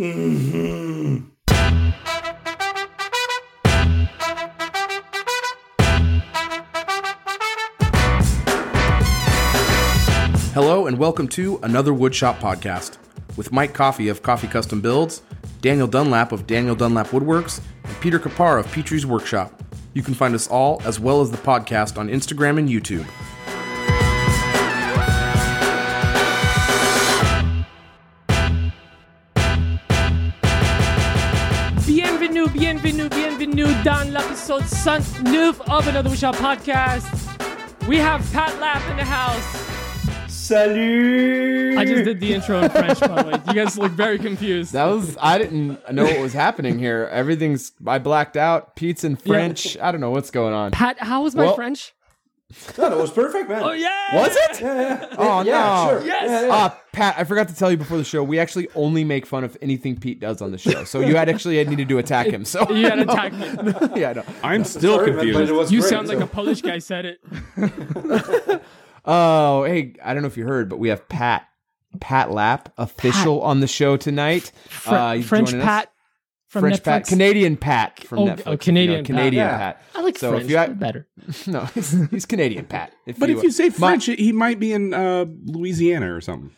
Mm-hmm. Hello, and welcome to another Woodshop podcast with Mike Coffey of Coffey Custom Builds, Daniel Dunlap of Daniel Dunlap Woodworks, and Peter Kapar of Petrie's Workshop. You can find us all, as well as the podcast, on Instagram and YouTube. Bienvenue, bienvenue, bienvenue dans l'épisode 109 of Another Woodshop podcast. We have Pat Lap in the house. Salut! I just did the intro in French, by the way. You guys look very confused. That was I didn't know what was happening here. Everything's I blacked out. Pete's in French. I don't know what's going on. Pat, how was my Well- French? No, that was perfect, man. Oh, yeah! Was it? Yeah, yeah. Oh yeah, no! Sure. Yes. Yeah, yeah. Uh, Pat, I forgot to tell you before the show. We actually only make fun of anything Pete does on the show. So you had actually had needed to attack him. So You had to attack me. yeah, no. I'm still Sorry, confused. it was You great, sound like a Polish guy said it. Oh, hey, I don't know if you heard, but we have Pat, Pat Lap, official on the show tonight. Fr- Uh, French Pat. us. Pat from French Netflix. Pat, Canadian Pat from Oh, Netflix. oh, you know, Canadian Pat. Canadian Yeah. Pat. I like So French if you had- better. No, he's, he's Canadian Pat. but if you say My- French, he might be in uh, Louisiana or something.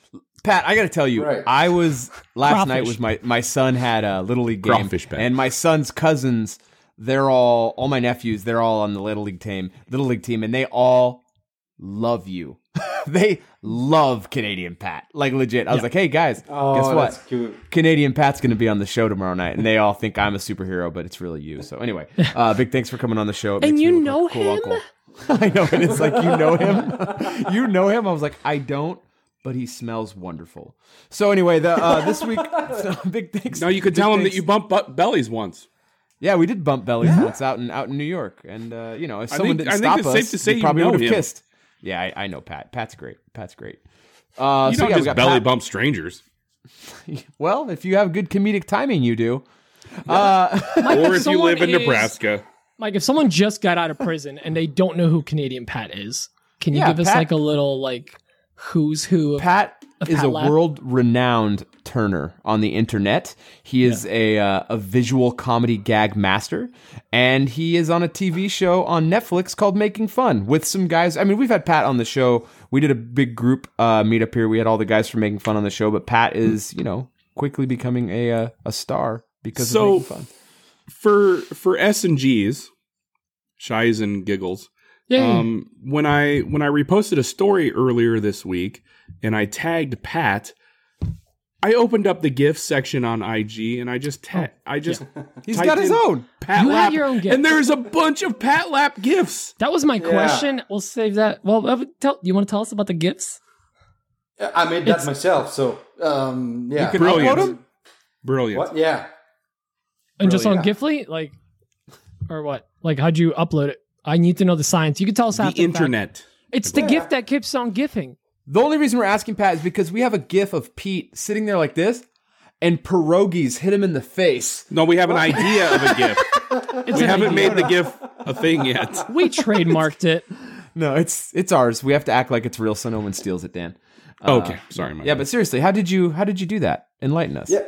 Pat, I got to tell you, Right. I was last Crawfish. night was my my son had a little league game, Crawfish, Pat. and my son's cousins, they're all all my nephews, they're all on the little league team, little league team, and they all love you. they love Canadian Pat, like legit. I was like, hey guys, Oh, guess what? that's cute. Canadian Pat's going to be on the show tomorrow night, and they all think I'm a superhero, but it's really you. So anyway, uh, big thanks for coming on the show. It And you know like a cool him? uncle. I know, and it's like you know him. you know him. I was like, I don't, but he smells wonderful. So anyway, the uh, this week, so big thanks. Now you could big tell him that you bumped butt bellies once. Yeah, we did bump bellies once out in out in New York, and uh, you know, if I someone think- didn't I think stop it's us, safe to say we you probably know would have him. kissed. Yeah, I, I know Pat. Pat's great. Pat's great. Uh, You so don't yeah, just got belly Pat- bump strangers. Well, if you have good comedic timing, you do. Uh, Or if you live in is- Nebraska. Like, if someone just got out of prison and they don't know who Canadian Pat is, can you Yeah, give us like a little, like, who's who? Of, Pat Of is a world-renowned turner on the internet. He is a uh, a visual comedy gag master, and he is on a TV show on Netflix called Making Fun with some guys. I mean, we've had Pat on the show. We did a big group uh, meetup here. We had all the guys from Making Fun on the show, but Pat is, you know, quickly becoming a uh, a star because So- of Making Fun. For for S and G's, shies and giggles. Yeah, Um, when I when I reposted a story earlier this week and I tagged Pat, I opened up the gifts section on IG and I just ta- I just he's got his own. Pat You had Lap, your own gift. and there's a bunch of Pat Lap gifts. that was my question. We'll save that. Well, uh, tell, you want to tell us about the gifts? I made that It's- myself, so um, yeah. can Brilliant. upload 'em? Brilliant. What? Yeah. And just on Really? Giphy, like, or what? Like, how'd you upload it? I need to know the science. You can tell us The after fact. internet. It's the gift that keeps on gifting. The only reason we're asking Pat is because we have a gif of Pete sitting there like this, and pierogies hit him in the face. No, we have an idea of a gift. It's We haven't idea. made the GIF a thing yet. We trademarked it. No, it's it's ours. We have to act like it's real so no one steals it, Dan. okay, sorry, my Yeah, bad. but seriously, how did you how did you do that? Enlighten us. Yeah.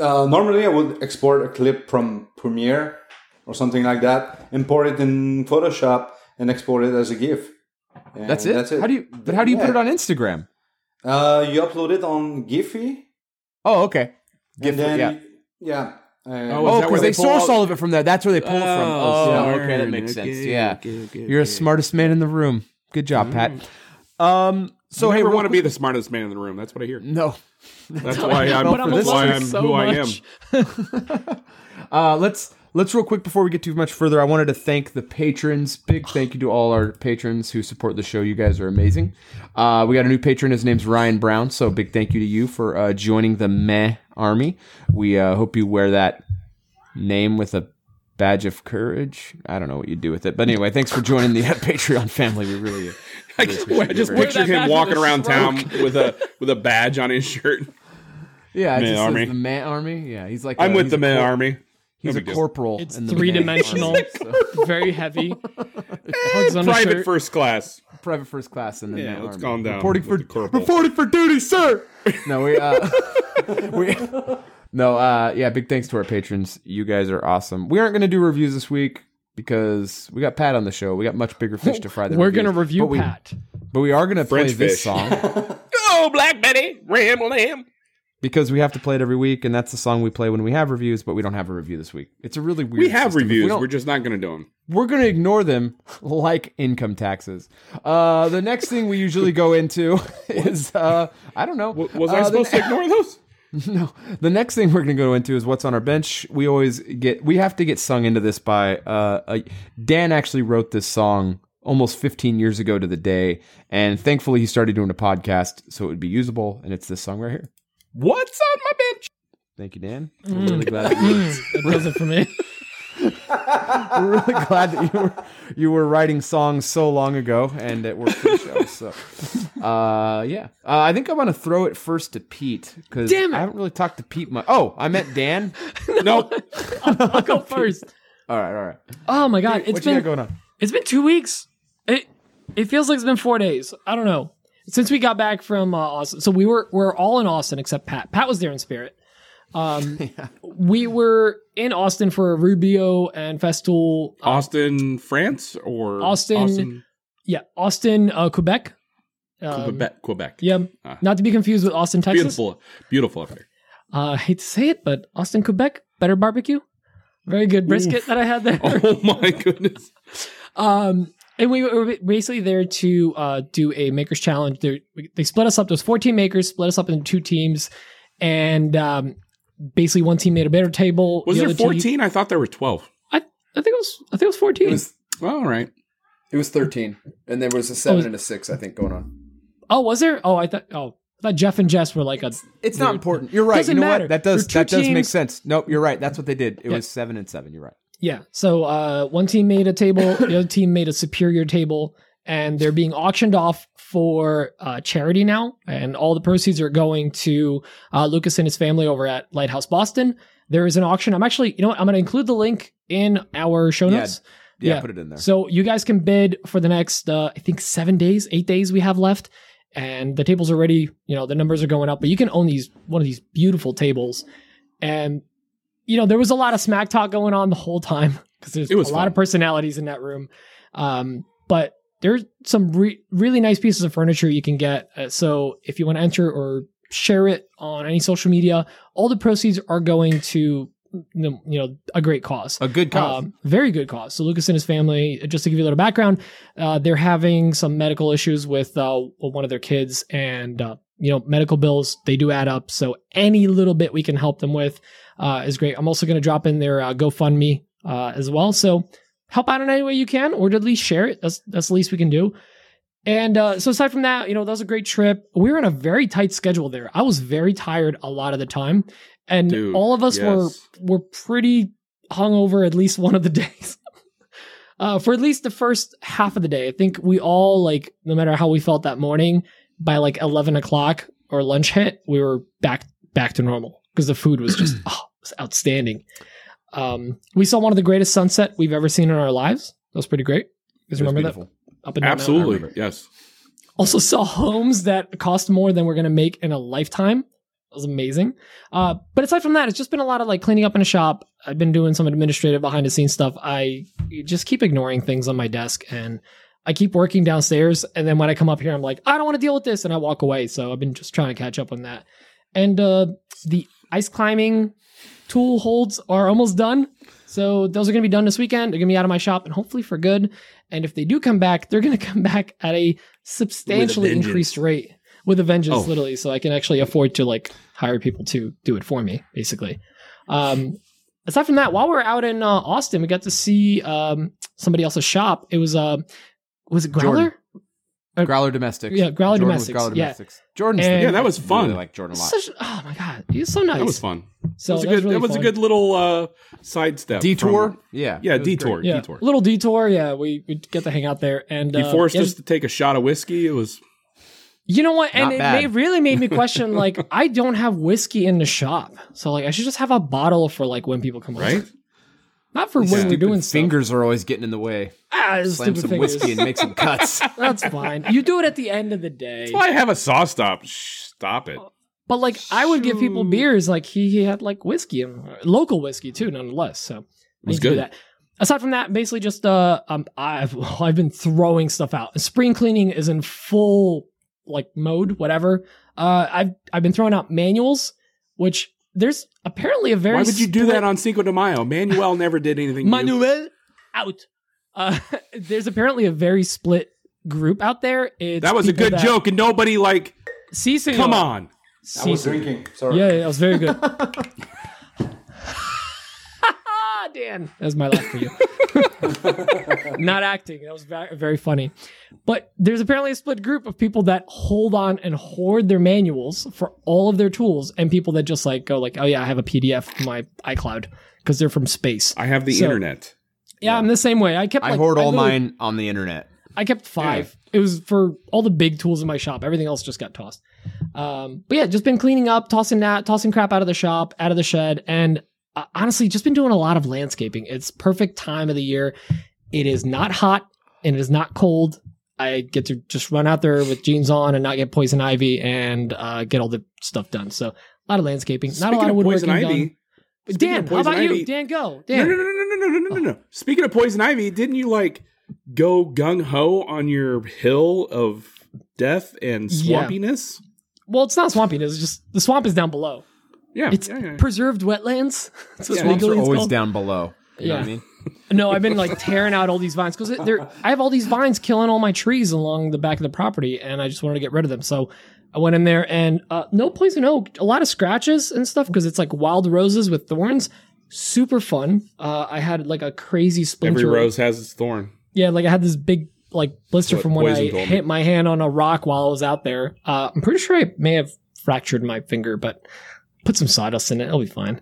Uh, normally, I would export a clip from Premiere or something like that, import it in Photoshop, and export it as a GIF. And That's it. That's it. How do you but how do you put it on Instagram? Uh, you upload it on Giphy. Oh, okay. and then, yeah. yeah. Uh, Oh, Oh, Is that where because they they source out- all of it from there. That's where they pull it from. Oh, yeah. okay, that makes sense. Okay, Yeah, okay, okay, you're the smartest man in the room. Good job, Pat. Um, so So hey, I never real want to be the smartest man in the room. That's what I hear. no. That's why I'm, But I'm that's why I'm so who I am. much. Uh, let's let's real quick before we get too much further. I wanted to thank the patrons. Big thank you to all our patrons who support the show. You guys are amazing. Uh, we got a new patron. His name's Ryan Brown. So big thank you to you for uh, joining the Meh Army. We uh, hope you wear that name with a badge of courage. I don't know what you'd do with it, but anyway, thanks for joining the uh, Patreon family. We really. I just, I just Wear pictured him walking with a around town with a with a badge on his shirt. Yeah, it Meh just Army. the Meh Army. Yeah, he's like I'm a- with the a Meh Army. He's a deal. corporal. It's in the Meh three-dimensional. Very heavy. Hugs on a Private shirt. first class. private first class in the Yeah, Meh let's Army. calm down Reporting for reporting for duty, sir. no, we uh, we No, uh, yeah, big thanks to our patrons. You guys are awesome. We aren't going to do reviews this week because we got Pat on the show. We got much bigger fish to fry than We're reviews. gonna review but we, Pat. But we are going to play French this song Oh, Black Betty, Ram Lamb. Because we have to play it every week, and that's the song we play when we have reviews. But we don't have a review this week. It's a really weird. We have system. If we reviews. We're just not going to do them. we're going to ignore them like income taxes. Uh, the next thing we usually go into is uh, I don't know. Was Uh, I the supposed to ignore those? No. The next thing we're going to go into is what's on our bench. We always get we have to get sung into this by uh a, Dan actually wrote this song almost 15 years ago to the day and thankfully he started doing a podcast so it would be usable and it's this song right here. What's on my bench? Thank you, Dan. I'm really glad that you Mm, that does it for me. we're really glad that you were you were writing songs so long ago and it worked for the show. So, uh, yeah, uh, I think I'm gonna throw it first to Pete because Damn. I haven't really talked to Pete much. Oh, I meant Dan. Nope. I'll go first. all right, all right. Oh my god, it's what you been got going on? it's been two weeks. It it feels like it's been four days. I don't know since we got back from uh, Austin. So we were we're all in Austin except Pat. Pat was there in spirit. Um, we were in Austin for a Rubio and Festool. uh, Austin, France, or Austin, yeah, Austin, uh, Quebec. Um, Quebec. Quebec. Yeah, Ah. not to be confused with Austin, Texas. Beautiful, beautiful up there. Uh, I hate to say it, but Austin, Quebec, better barbecue. Very good brisket that I had there. Oh my goodness. Um, and we were basically there to uh, do a makers challenge. They, they split us up. There's 14 makers, split us up into two teams, and um, basically one team made a better table. Was the there other team- 14? I thought there were 12. I, I think it was. I think it was 14. It was All right. it was 13 and there was a 7 was- and a 6 I think going on. oh, was there? Oh, I thought. Oh, I thought Jeff and Jess were like a. It's not important. You're right. Doesn't you know matter. what? That does that two does make sense. Nope, you're right. That's what they did. It Yeah. was 7 and 7. You're right. Yeah. So uh, one team made a table, the other team made a superior table, and they're being auctioned off for uh, charity now. And all the proceeds are going to uh, Lucas and his family over at Lighthouse Boston. There is an auction. I'm actually, you know what? I'm going to include the link in our show Yeah, notes. Yeah, put it in there. So you guys can bid for the next, uh, I think, seven days, eight days we have left. And the tables are ready. You know, the numbers are going up, but you can own these, one of these beautiful tables. And, you know, there was a lot of smack talk going on the whole time because there's a was lot of personalities in that room. Um, but there's some re- really nice pieces of furniture you can get. Uh, so if you want to enter or share it on any social media, all the proceeds are going to, you know, a great cause. a good cause. Um, very good cause. So Lucas and his family, just to give you a little background, uh, they're having some medical issues with uh, one of their kids, and uh, you know, medical bills they do add up. So any little bit we can help them with uh, is great. I'm also going to drop in their uh, GoFundMe uh, as well. So help out in any way you can, or at least share it. That's that's the least we can do. And uh, so aside from that, you know, that was a great trip. We were on a very tight schedule there. I was very tired a lot of the time, and Dude, all of us were yes. were pretty hungover at least one of the days. uh, for at least the first half of the day, I think we all like, no matter how we felt that morning, by like eleven o'clock or lunch hit, we were back back to normal because the food was just oh, was outstanding. Um, we saw one of the greatest sunset we've ever seen in our lives. That was pretty great. You guys remember beautiful. that? Up and down that Absolutely. mountain? Yes. Also saw homes that cost more than we're gonna make in a lifetime. That was amazing. Uh, but aside from that, it's just been a lot of like cleaning up in a shop. I've been doing some administrative behind the scenes stuff. I just keep ignoring things on my desk and I keep working downstairs. And then when I come up here, I'm like, I don't want to deal with this, and I walk away. So I've been just trying to catch up on that. And uh, the ice climbing tool holds are almost done. So those are going to be done this weekend. They're going to be out of my shop and hopefully for good. And if they do come back, they're going to come back at a substantially vengeance. increased rate with a vengeance, Oh. literally. So I can actually afford to like hire people to do it for me, basically. Um, aside from that, while we are out in uh, Austin, we got to see um, somebody else's shop. It was uh, was it Growler? Growler Domestics. Yeah, Growler Jordan Domestics, Growler yeah. Domestics. Jordan's And- Yeah, that was really fun. like Jordan a lot. Such, oh my god, he's so nice. That was fun. So that was a that was good. really that was a good little uh, sidestep. Detour. from- yeah. yeah, detour. great. yeah, Detour. little detour. Yeah, we we get to hang out there, and He uh, forced yeah, us to take a shot of whiskey. It was You know what? And Not it bad. really made me question. Like, I don't have whiskey in the shop, so like, I should just have a bottle for like when people come over. Right. Not for when Stupid we're doing stuff. fingers are always getting in the way. Ah, Slam some fingers. whiskey and make some cuts. That's fine. You do it at the end of the day. That's why I have a SawStop. Shh, stop it. But like I would give people beers, like he, he had like whiskey, and local whiskey too, nonetheless. So I was need do good. that. Aside from that, basically just uh, um, I've I've been throwing stuff out. Spring cleaning is in full like mode, whatever. Uh, I've I've been throwing out manuals, which there's apparently a very Why would you do split- that on Cinco de Mayo? Manuel never did anything. Manuel out. Uh, there's apparently a very split group out there. It's That was a good that- joke, and nobody like. Si, senor. Come on. I was drinking. Sorry. Yeah, yeah, that was very good. Dan, that was my laugh for you. Not acting. That was very, very funny. But there's apparently a split group of people that hold on and hoard their manuals for all of their tools, and people that just like go like, "Oh yeah, I have a PDF in my iCloud because they're from space." I have the So- internet. Yeah, I'm the same way. I kept. I like, hoard all literally- mine on the internet. I kept five. It was for all the big tools in my shop. Everything else just got tossed. Um, but yeah, just been cleaning up, tossing that, tossing crap out of the shop, out of the shed, and uh, honestly, just been doing a lot of landscaping. It's perfect time of the year. It is not hot and it is not cold. I get to just run out there with jeans on and not get poison ivy and uh, get all the stuff done. So a lot of landscaping, not a lot of woodworking poison done. ivy. But Dan, how about you? Dan, go. No, Dan, no, no, no, no, no, no, no, no, no. Speaking of poison ivy, didn't you like go gung ho on your hill of death and Yeah. swampiness? well, it's not swampiness. It's just the swamp is down below. Yeah, It's yeah, yeah. preserved wetlands. That's what Yeah. Swamps are it's always called. down below. You know what I mean? No, I've been like tearing out all these vines because. I have all these vines killing all my trees along the back of the property, and I just wanted to get rid of them. So I went in there and uh, no poison oak, a lot of scratches and stuff because it's like wild roses with thorns. Super fun. Uh, I had like a crazy splinter. Every rose has its thorn. Yeah, like I had this big like blister What from when I Poison told me. hit my hand on a rock while I was out there. Uh, I'm pretty sure I may have fractured my finger, but put some sawdust in it. It'll be fine.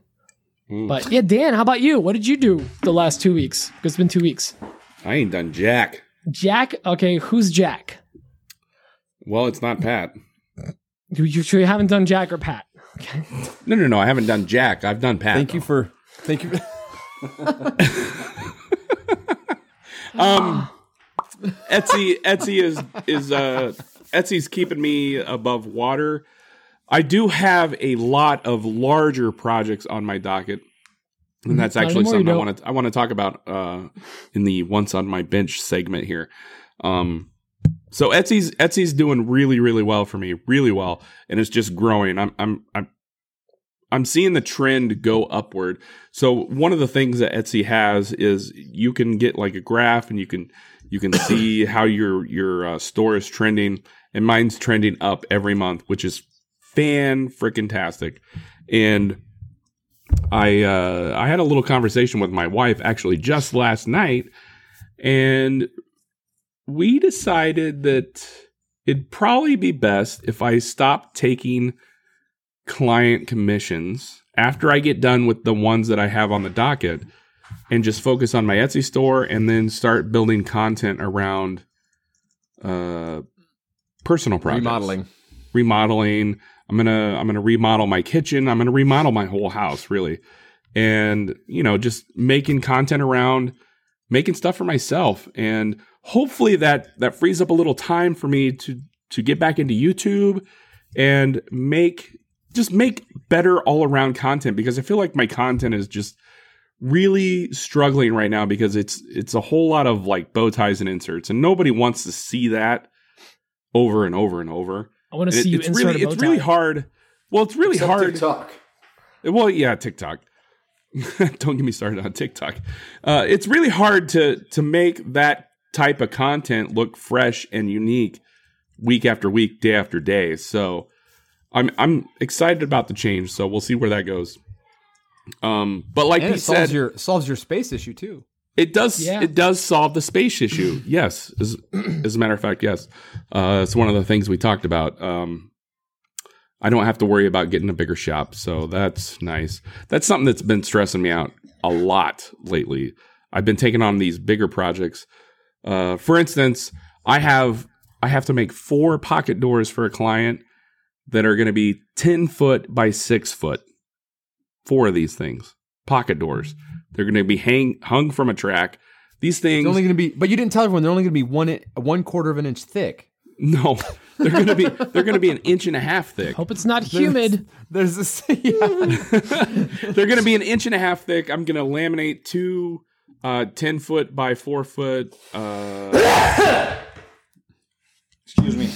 Mm. But yeah, Dan, how about you? What did you do the last two weeks? 'Cause It's been two weeks. I ain't done jack. Jack. Okay, who's Jack? Well, it's not Pat. You, you sure you haven't done Jack or Pat? Okay. No, no, no. I haven't done jack. I've done Pat. Thank you for. Thank you. Um, Etsy, Etsy is is uh, Etsy's keeping me above water. I do have a lot of larger projects on my docket, and that's Not actually something I want to I want to talk about uh, in the once on my bench segment here. Um, so Etsy's Etsy's doing really really well for me, really well, and it's just growing. I'm I'm I'm I'm seeing the trend go upward. So one of the things that Etsy has is you can get like a graph and you can you can see how your your uh, store is trending and mine's trending up every month, which is fan freaking tastic. And I uh, I had a little conversation with my wife actually just last night, and we decided that it'd probably be best if I stopped taking client commissions after I get done with the ones that I have on the docket and just focus on my Etsy store and then start building content around uh personal projects. remodeling. Remodeling. I'm to I'm to remodel my kitchen. I'm to remodel my whole house really. And you know, just making content around making stuff for myself and hopefully that that frees up a little time for me to to get back into YouTube and make just make better all around content because I feel like my content is just really struggling right now because it's it's a whole lot of like bow ties and inserts and nobody wants to see that over and over and over. I want to see it- you it's insert really a bow it's really hard. Well, it's really Except hard. TikTok. Well, yeah, TikTok. Don't get me started on TikTok. Uh, it's really hard to to make that type of content look fresh and unique week after week, day after day. So I'm I'm excited about the change. So we'll see where that goes. Um, but like And he it solves said, your solves your space issue too. It does Yeah. it does solve the space issue. yes, as, as a matter of fact, yes. Uh, it's one of the things we talked about. Um, I don't have to worry about getting a bigger shop, so that's nice. That's something that's been stressing me out a lot lately. I've been taking on these bigger projects. Uh, for instance, I have I have to make four pocket doors for a client that are going to be ten foot by six foot. Four of these things, pocket doors. They're going to be hang hung from a track. These things, It's only going to be, but you didn't tell everyone they're only going to be one one quarter of an inch thick. No, they're gonna be they're gonna be an inch and a half thick. Hope it's not humid. There's this. Yeah. They're gonna be an inch and a half thick. I'm gonna laminate two uh, ten foot by four foot. Uh, Excuse me.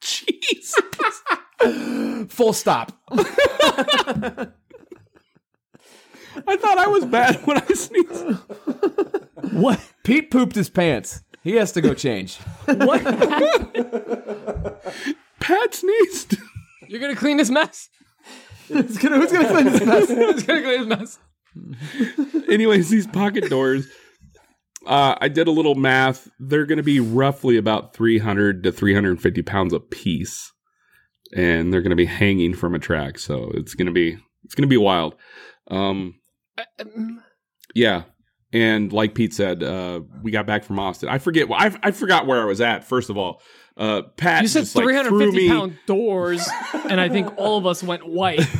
jeez. Full stop. I thought I was bad when I sneezed. What? Pete pooped his pants. He has to go change. What? Pat sneezed. You're gonna clean this mess. Who's gonna, who's gonna clean this mess? Who's gonna clean this mess? Anyways, these pocket doors. Uh, I did a little math. They're going to be roughly about 300 to 350 pounds a piece, and they're going to be hanging from a track. So it's going to be it's going to be wild. Um, yeah, and like Pete said, uh, we got back from Austin. I forget. I I forgot where I was at. First of all, uh, Pat You said just, like, 350 me- pound doors, and I think all of us went white.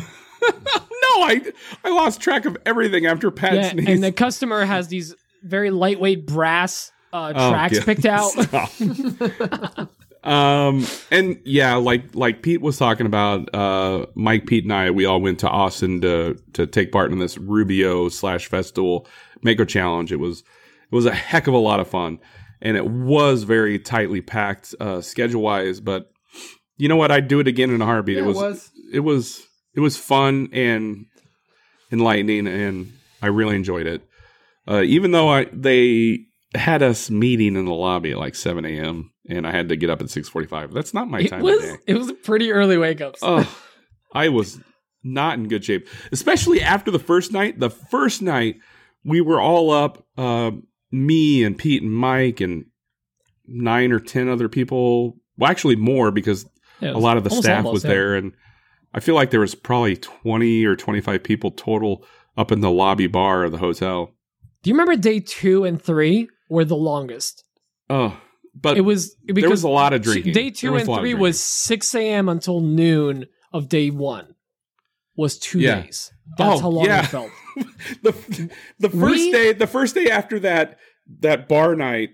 No, I I lost track of everything after Pat Yeah, sneezed. and the customer has these very lightweight brass uh, Oh, tracks God. picked out. Um, and yeah, like like Pete was talking about, uh, Mike, Pete, and I, we all went to Austin to to take part in this Rubio slash Festool maker Challenge. It was it was a heck of a lot of fun, and it was very tightly packed uh, schedule wise. But you know what? I'd do it again in a heartbeat. Yeah, it it was was. it was it was fun and enlightening, and I really enjoyed it. Uh, even though I they had us meeting in the lobby at like 7 a.m. and I had to get up at 6:45. That's not my it time was it was a pretty early wake up. Oh, I was not in good shape, especially after the first night. The first night we were all up, uh, me and Pete and Mike and nine or ten other people. Well, actually more because a lot of the staff was there, and I feel like there was probably 20 or 25 people total up in the lobby bar of the hotel. Do you remember day two and three were the longest? Oh, but It was because there was a lot of drinking. Day two and a lot of three was six a.m. until noon of day one. Was two Yeah. days. That's Oh, how long yeah. it felt. the the first We- day the first day after that that bar night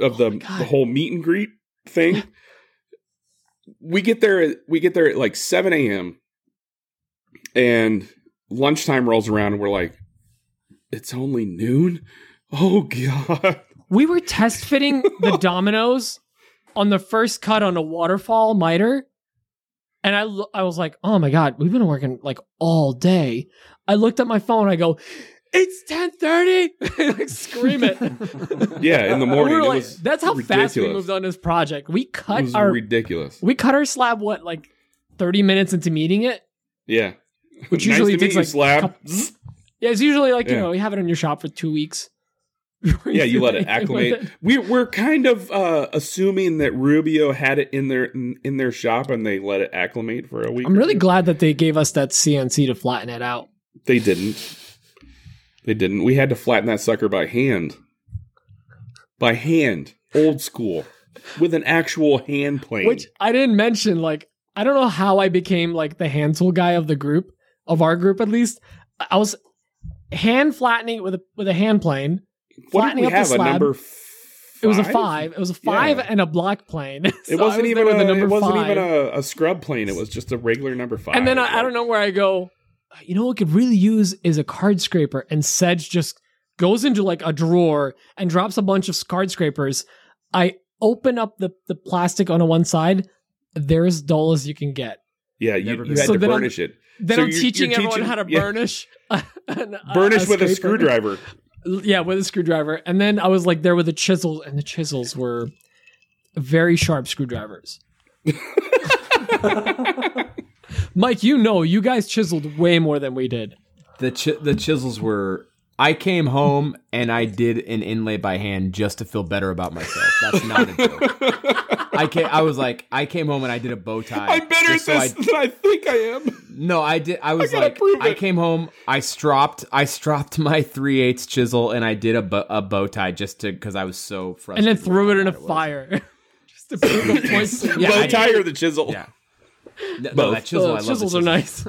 of the Oh God. the whole meet and greet thing we get there we get there at like 7 a.m and lunchtime rolls around and we're like it's only noon oh god We were test fitting the dominoes on the first cut on a waterfall miter. And I, lo- I was like, oh my God, we've been working like all day. I looked at my phone. I go, it's 1030. like scream it. yeah in the We morning were it like, was that's how fast we moved on this project. We it cut was our, ridiculous we cut our slab, what, like 30 minutes into meeting it? yeah Which Nice usually to takes meet you, like slab couple- Yeah, it's usually like, you know, you have it in your shop for two weeks. yeah, you let it acclimate. We we're kind of uh, assuming that Rubio had it in their in, their shop and they let it acclimate for a week. I'm really two. glad that they gave us that CNC to flatten it out. they didn't. They didn't. We had to flatten that sucker by hand. By hand, old school, with an actual hand plane. Which I didn't mention. Like, I don't know how I became like the hand tool guy of the group, of our group at least. I I was hand flattening with a with a hand plane. What flattening did we up the have? A slab. number. It was a five? five. It was a five Yeah. and a block plane. It So I wasn't was even a. the number It wasn't five. even a, a scrub plane. It was just a regular number five. And then I, I don't know where I go. You know what we could really use is a card scraper. And Sedge just goes into like a drawer and drops a bunch of card scrapers. I open up the, the plastic on the one side. They're as dull as you can get. Yeah, you, Never you had So to then I'm- burnish it. Then So I'm you're- teaching you're everyone teaching- how to yeah. burnish. an- a- Burnish with a screwdriver. Yeah, with a screwdriver. And then I was like there with the chisels, and the chisels were very sharp screwdrivers. Mike, you know, you guys chiseled way more than we did. The chi- the chisels were. I came home and I did an inlay by hand just to feel better about myself. That's not a joke. I came, I was like, I came home and I did a bow tie. I'm better at just so this I- than I think I am. no, I did. I was gotta like, I came home, I stropped, I stropped my three eighths chisel, and I did a, bo- a bow tie just to because I was so frustrated. And then threw it in a bad fire. Just to prove the point. Yeah, Bow I- tie or the chisel? Yeah. No, Both. that chisel, Oh, I love chisels chisel. are nice.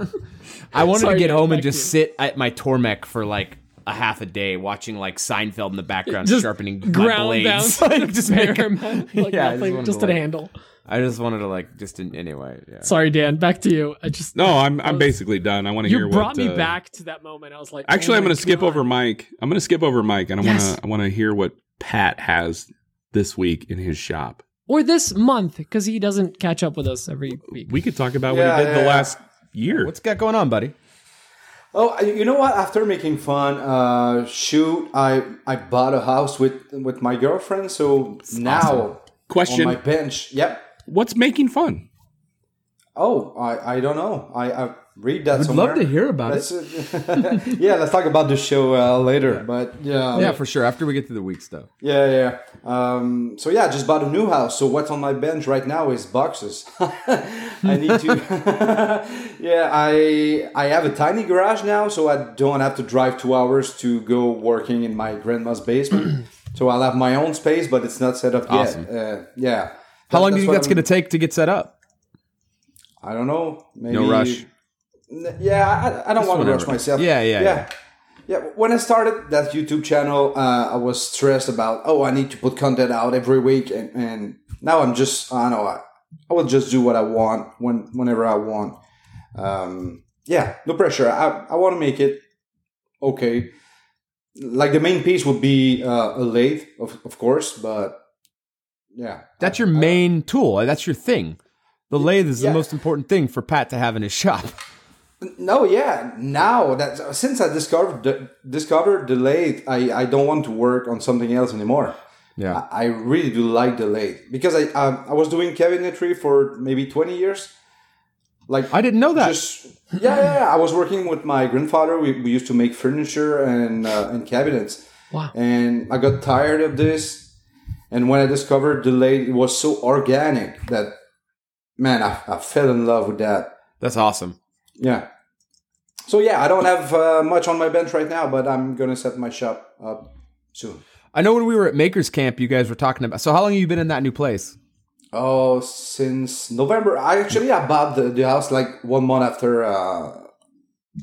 I wanted Sorry, to get home and just you. sit at my Tormek for like a half a day watching like Seinfeld in the background, Just sharpening ground down blades. to like, just bare making- amount, like Yeah, I just wanted just to, at a like- handle. I just wanted to like just in, anyway. Yeah. Sorry, Dan. Back to you. I just No, I'm I'm was- basically done. I want to hear you brought what. me uh, back to that moment. I was like, Actually, oh I'm going to skip over Mike. I'm going to skip over Mike, and I Yes. want to I want to hear what Pat has this week in his shop. or this month because he doesn't catch up with us every week. We could talk about Yeah, what he did yeah, the yeah. last year. What's got going on, buddy? Oh, you know what? After making fun, uh, shoot, I I bought a house with with my girlfriend. So now Question: on my bench, yep. What's making fun? Oh, I, I don't know. I, I read that Would somewhere. love to hear about it. Let's, yeah, let's talk about the show uh, later. But yeah, Yeah, for sure. After we get to the week stuff. yeah, yeah. Um, so yeah, just bought a new house. So what's on my bench right now is boxes. I need to. yeah, I I have a tiny garage now, so I don't have to drive two hours to go working in my grandma's basement. so I'll have my own space, but it's not set up Awesome. yet. Uh, yeah. How long do you think that's going to take to get set up? I don't know. Maybe, No rush. Yeah, I, I don't want to rush myself. Yeah, yeah, yeah. Yeah, when I started that YouTube channel, uh, I was stressed about, oh, I need to put content out every week, and, and now I'm just, I don't know, I, I will just do what I want when whenever I want. Um, yeah, no pressure. I, I want to make it okay. Like the main piece would be uh, a lathe, of, of course, but yeah, That's your main tool. That's your thing. The lathe is Yeah. the most important thing for Pat to have in his shop. No, yeah. Now that since I discovered the, discovered the lathe, I, I don't want to work on something else anymore. Yeah. I, I really do like the lathe because I um, I was doing cabinetry for maybe twenty years. Like I didn't know that. just yeah, yeah, yeah. I was working with my grandfather. We, we used to make furniture and uh, and cabinets. Wow. And I got tired of this. And when I discovered the lathe, it was so organic that man, I, I fell in love with that. That's awesome. Yeah. So yeah, I don't have uh, much on my bench right now, but I'm gonna set my shop up soon. I know when we were at Makers Camp, you guys were talking about. So how long have you been in that new place? Oh, since November. I actually I bought the, the house like one month after uh,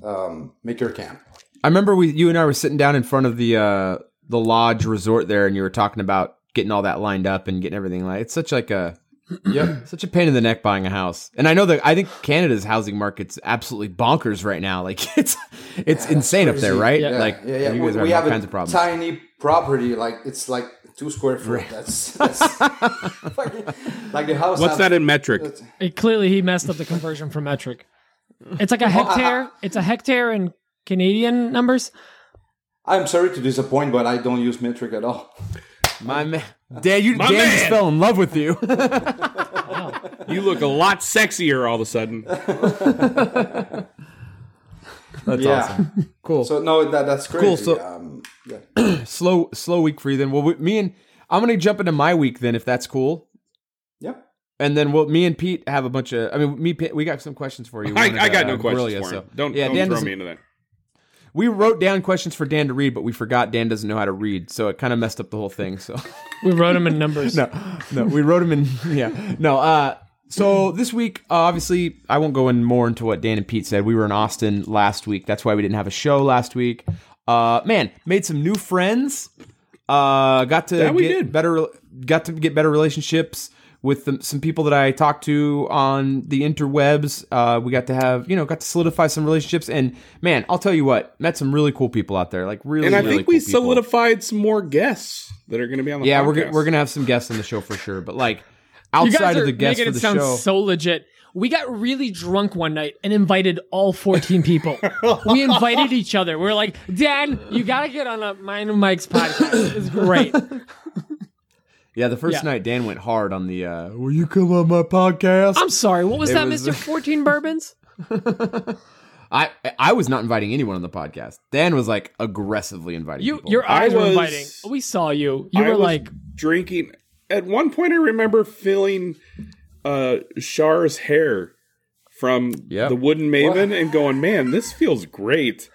um, Maker Camp. I remember we, you and I were sitting down in front of the uh, the lodge resort there, and you were talking about getting all that lined up and getting everything like. It's such like a Yep. such a pain in the neck buying a house. And I know that I think Canada's housing market's absolutely bonkers right now. Like it's it's insane up there, right? Yeah. Like Yeah, yeah. you We, are we having all have kinds of problems. tiny property, like it's like two square foot. That's, that's like, like the house. What's have- that in metric? It, clearly, he messed up the conversion from metric. It's like a oh, hectare. Uh, it's a hectare in Canadian numbers. I'm sorry to disappoint, but I don't use metric at all. My man, Dan, you My Dan just fell in love with you. You look a lot sexier all of a sudden. That's Yeah. awesome. Cool. So no, that that's crazy. Cool, so- um, yeah. slow slow week for you then. Well, we, me and I'm gonna jump into my week then, if that's cool. Yeah. And then we'll me and Pete have a bunch of. I mean, me Pete, we got some questions for you. We I, wanted I to, got uh, no questions grill you, for him. so- Don't, yeah, don't Dan throw me into that. We wrote down questions for Dan to read, but we forgot Dan doesn't know how to read, so it kind of messed up the whole thing. So We wrote them in numbers. no, no, we wrote him in. Yeah, no. Uh, so this week, uh, obviously, I won't go in more into what Dan and Pete said. We were in Austin last week. That's why we didn't have a show last week. Uh, man, made some new friends. Uh, got to Yeah, we get did. better. Got to get better relationships with the, some people that I talked to on the interwebs. Uh, we got to have, you know, got to solidify some relationships. And man, I'll tell you what, met some really cool people out there. Like really, And I really think we cool people. solidified some more guests that are going to be on the Yeah, podcast. we're we're gonna have some guests on the show for sure. But like outside guys of are the guests making for it the sound show, so legit. We got really drunk one night and invited all 14 people. we invited each other. We are like, Dan, you got to get on a mine and Mike's podcast. It's great. yeah, the first Yeah. night Dan went hard on the. uh Will you come on my podcast? I'm sorry. What was It that, was- Mr. 14 Bourbons? I I was not inviting anyone on the podcast. Dan was like aggressively inviting You, people. your I eyes were was- inviting. We saw you. You I were was like, drinking. At one point, I remember feeling uh, Char's hair from Yep. the Wooden Maven and going, "Man, this feels great."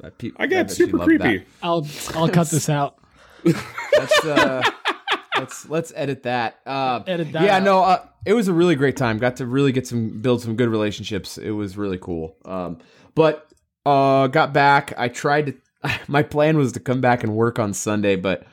That pe- I bet got she super creepy. that. I'll I'll cut this out. Let's uh, let's let's edit that. Uh, Edit that Yeah, out. no, uh, it was a really great time. Got to really get some build some good relationships. It was really cool. Um, but uh, got back. I tried to. my plan was to come back and work on Sunday, but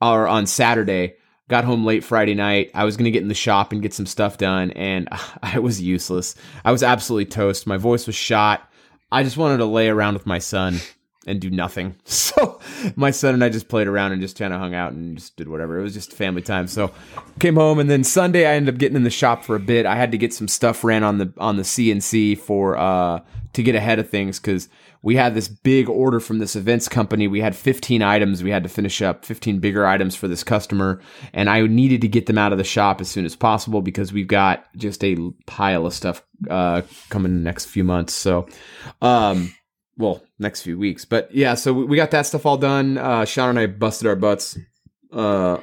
or on Saturday. Got home late Friday night. I was gonna get in the shop and get some stuff done, and I was useless. I was absolutely toast. My voice was shot. I just wanted to lay around with my son and do nothing. So my son and I just played around and just kind of hung out and just did whatever. It was just family time. So came home and then Sunday I ended up getting in the shop for a bit. I had to get some stuff ran on the on the CNC for uh to get ahead of things because we had this big order from this events company. We had 15 items we had to finish up, 15 bigger items for this customer, and I needed to get them out of the shop as soon as possible because we've got just a pile of stuff uh, coming in the next few months. So, um, well, next few weeks, but yeah, so we we got that stuff all done. Uh, Sean and I busted our butts. Uh,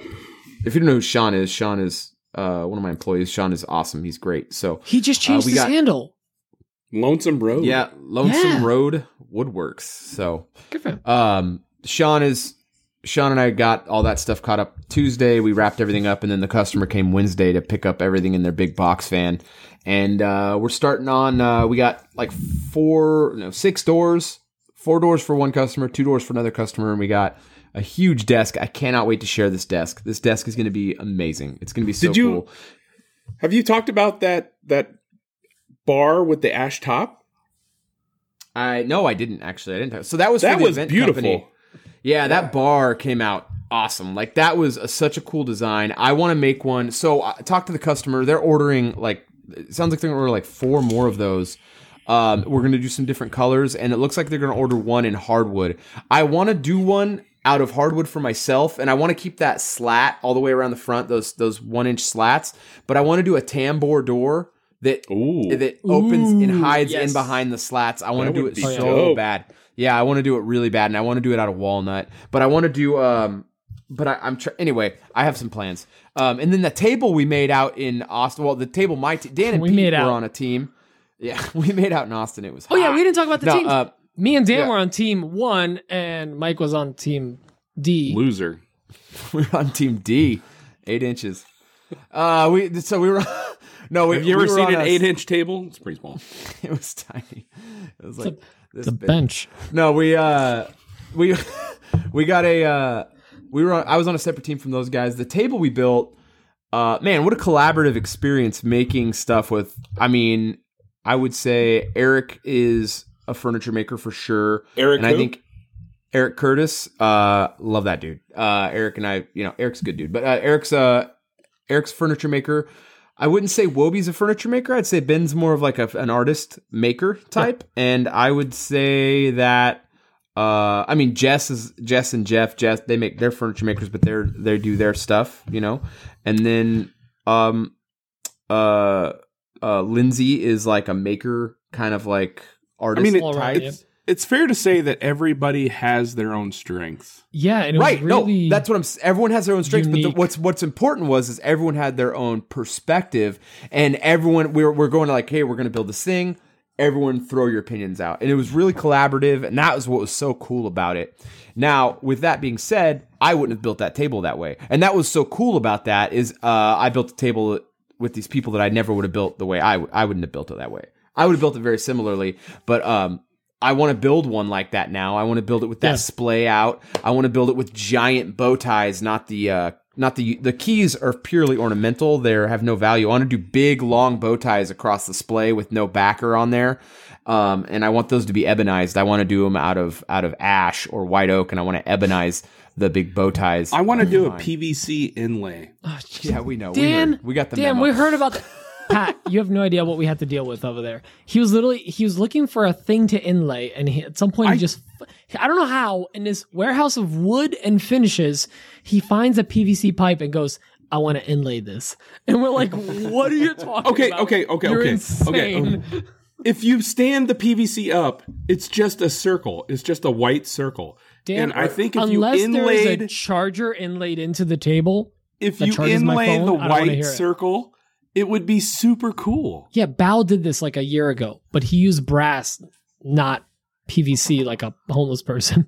if you don't know who Sean is, Sean is uh, one of my employees. Sean is awesome. He's great. So He just changed Uh, his got- handle. Lonesome Road. yeah, Lonesome Yeah. Road Woodworks. So Good for him. um, Sean is Sean and I got all that stuff caught up Tuesday. We wrapped everything up, and then the customer came Wednesday to pick up everything in their big box van. And uh, we're starting on. Uh, we got like four, no, six doors, four doors for one customer, two doors for another customer, and we got a huge desk. I cannot wait to share this desk. This desk is going to be amazing. It's going to be so Did you- cool. Have you talked about that that bar with the ash top? I no, I didn't actually. I didn't. So that was That was beautiful. company. Yeah, that bar came out awesome. Like that was a, such a cool design. I want to make one. So I talked to the customer. They're ordering like it sounds like they're gonna order like four more of those. Um, we're gonna do some different colors, and it looks like they're gonna order one in hardwood. I want to do one out of hardwood for myself, and I want to keep that slat all the way around the front. Those those one inch slats, but I want to do a tambour door that Ooh. that opens and hides yes. in behind the slats. I want to do it so dope. bad. Yeah, I want to do it really bad, and I want to do it out of walnut. But I want to do um, but I, I'm tr- anyway. I have some plans. Um, and then the table we made out in Austin. Well, the table my t- Dan and We Pete made were out. on a team. Yeah, we made out in Austin. It was. Oh yeah, we didn't talk about the No, teams. uh, Me and Dan yeah. were on team one, and Mike was on team D. Loser. we were on team D, eight inches. Uh, we so we were. no, we, Have you ever we were seen an a- eight inch table? It's pretty small. It was tiny. It was like this The big. bench. No, we uh we we got a uh we were on, I was on a separate team from those guys. The table we built uh man, what a collaborative experience making stuff with I mean, I would say Eric is a furniture maker for sure. Eric and I think Eric Curtis, uh love that dude. Uh Eric and I, you know, Eric's a good dude, but uh, Eric's uh Eric's furniture maker. I wouldn't say Wobie's a furniture maker. I'd say Ben's more of like a, an artist maker type, and I would say that. Uh, I mean, Jess is Jess and Jeff. Jess they make they're furniture makers, but they're they do their stuff, you know. And then, um, uh, uh, Lindsay is like a maker, kind of like I artist mean, it, right, it's it's fair to say that everybody has their own strengths. Yeah, and it right was really no that's what i'm everyone has their own strengths but the, what's what's important was is everyone had their own perspective and everyone we were, we're going to like hey we're going to build this thing everyone throw your opinions out. And it was really collaborative and that was what was so cool about it. Now with that being said i wouldn't have built that table that way. And that was so cool about that is uh, i built a table with these people that i never would have built the way i would i wouldn't have built it that way. I would have built it very similarly but um I want to build one like that now. I want to build it with that Yeah. splay out. I want to build it with giant bow ties, not the uh, not the the keys are purely ornamental. They have no value. I want to do big long bow ties across the splay with no backer on there. Um, and I want those to be ebonized. I want to do them out of out of ash or white oak, and I want to ebonize the big bow ties. I want to do a PVC inlay. Oh, jeez. yeah, we know. we, Dan, heard. we got the Dan, memo. we heard about that. Pat, you have no idea what we had to deal with over there. He was literally he was looking for a thing to inlay, and he, at some point I- he just I don't know how in this warehouse of wood and finishes he finds a PVC pipe and goes, "I want to inlay this," and we're like, "What are you talking Okay, about? okay, okay, You're okay, insane. okay. If you stand the PVC up, it's just a circle. It's just a white circle. And I think if you unless there is a charger inlaid into the table, if you inlay phone, the I don't wanna white circle, it would be super cool. Yeah, Bao did this like a year ago, but he used brass, not PVC, like a homeless person.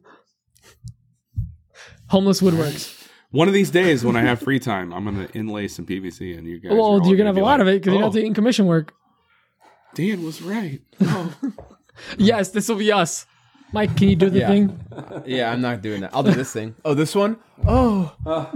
homeless woodworks. One of these days when I have free time, I'm gonna inlay some PVC and you guys. well, are you're gonna have a lot like, of it because you're "Oh, not taking commission work. Dan was right. Yes, this will be us. Mike, can you do the Yeah. thing? Yeah, I'm not doing that. I'll do this thing. Oh, this one? Oh. Uh,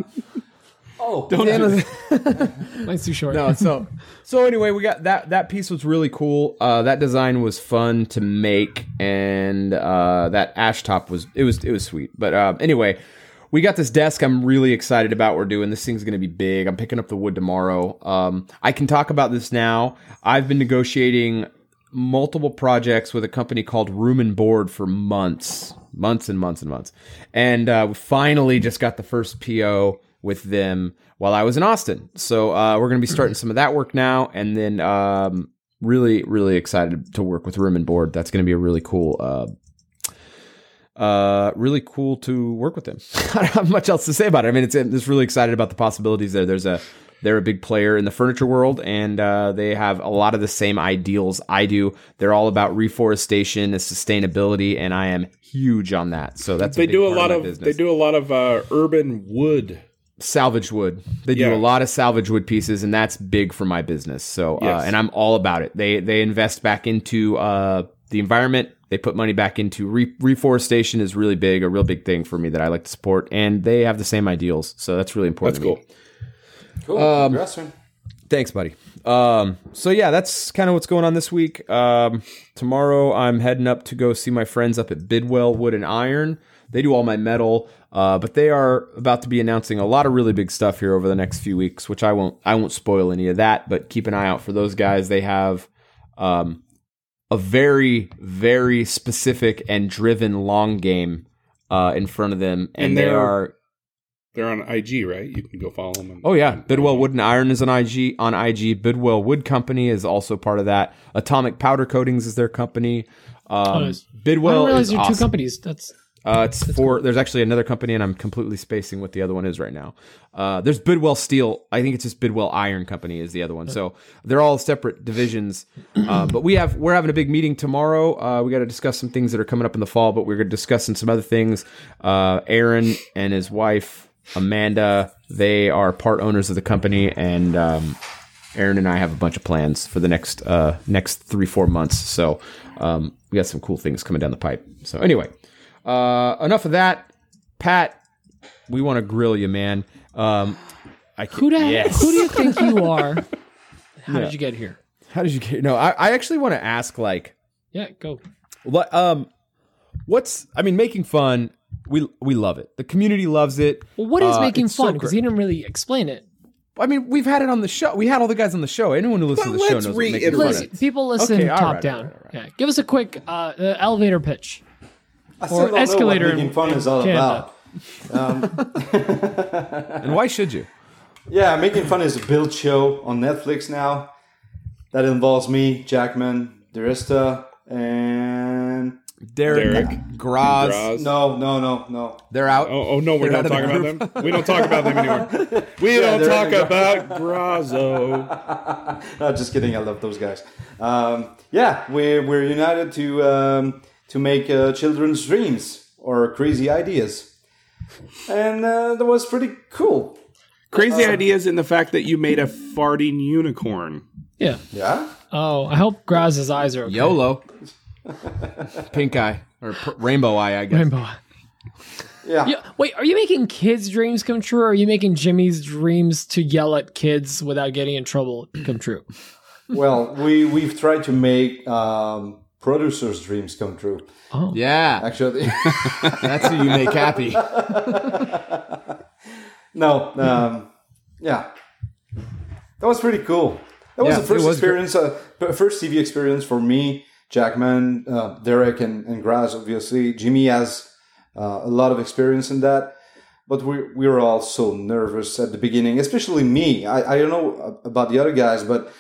Oh, Daniel- Mine's too short. no, so so anyway, we got that that piece was really cool. Uh, that design was fun to make, and uh, that ash top was it was it was sweet. But uh, anyway, we got this desk. I'm really excited about. What We're doing this thing's going to be big. I'm picking up the wood tomorrow. Um, I can talk about this now. I've been negotiating multiple projects with a company called Room and Board for months, months and months and months, and uh, we finally just got the first PO with them while I was in Austin. So uh, we're going to be starting some of that work now, and then um, really, really excited to work with Room and Board. That's going to be a really cool. Uh, uh, really cool to work with them. I don't have much else to say about it. I mean, it's just really excited about the possibilities there. There's a they're a big player in the furniture world, and uh, they have a lot of the same ideals I do. They're all about reforestation and sustainability, and I am huge on that. So that's a They do a lot of business they do a lot of uh, urban wood. Salvage wood. They do Yeah. a lot of salvage wood pieces, and that's big for my business. So, uh, Yes. and I'm all about it. They they invest back into uh, the environment. They put money back into re- reforestation is really big, a real big thing for me that I like to support. And they have the same ideals, so that's really important. That's to me. cool. cool. Congrats. Thanks, buddy. Um, so yeah, that's kind of what's going on this week. Um, tomorrow I'm heading up to go see my friends up at Bidwell Wood and Iron. They do all my metal, uh, but they are about to be announcing a lot of really big stuff here over the next few weeks, which I won't I won't spoil any of that. But keep an eye out for those guys. They have um, a very very specific and driven long game uh, in front of them, and, And they they're- are They're on IG, right? You can go follow them. And, Oh yeah, Bidwell Wood and Iron is on IG. On IG, Bidwell Wood Company is also part of that. Atomic Powder Coatings is their company. Um, nice. I Bidwell didn't realize is you're two companies. That's Uh, it's for there's actually another company, and I'm completely spacing what the other one is right now. Uh, there's Bidwell Steel. I think it's just Bidwell Iron Company is the other one. So they're all separate divisions. Um, but we have we're having a big meeting tomorrow. Uh, we got to discuss some things that are coming up in the fall, but we're discussing some other things. Uh, Aaron and his wife Amanda, they are part owners of the company, and um, Aaron and I have a bunch of plans for the next uh, next three four months. So um, we got some cool things coming down the pipe. So anyway, uh, enough of that. Pat, we want to grill you, man. Um, I can't, who, da- yes. who do you think you are? How Yeah. did you get here? How did you get? No, I, I actually want to ask like Yeah, go. what um what's I mean making fun. We we love it. The community loves it. Well, what is Uh, making fun? Because great. he didn't really explain it. I mean, we've had it on the show. We had all the guys on the show. Anyone who listens But to the show let's knows what making fun reiterate. Listen, people listen Okay, top right, down. all right, all right. Yeah, give us a quick uh, uh, elevator pitch. I still Or don't know escalator what making fun is all Canada. about. And why should you? Yeah, Making Fun is a build show on Netflix now. That involves me, Jackman, DiResta, and Derek, Derek. Graz, Graz. no, no, no, no. they're out. Oh, oh no, we They're don't out talk of the about them. We don't talk about them anymore. We don't talk in about Grazo. No, just kidding. I love those guys. Um, yeah, we're we're united to um, to make uh, children's dreams or crazy ideas, and uh, that was pretty cool. Crazy ideas in the fact that you made a farting unicorn. Yeah. Yeah. Oh, I hope Graz's eyes are okay. YOLO, pink eye or pr- rainbow eye. I guess. Rainbow. Yeah. Yeah. Wait, are you making kids' dreams come true, or are you making Jimmy's dreams to yell at kids without getting in trouble come true? Well, we we've tried to make um, producers' dreams come true. Yeah, Actually, that's who you make happy. no. Um, yeah, that was pretty cool. That was Yeah, the first was experience, uh, first TV experience for me, Jackman, uh, Derek, and, and Graz. Obviously, Jimmy has uh, a lot of experience in that. But we we were all so nervous at the beginning, especially me. I, I don't know about the other guys, but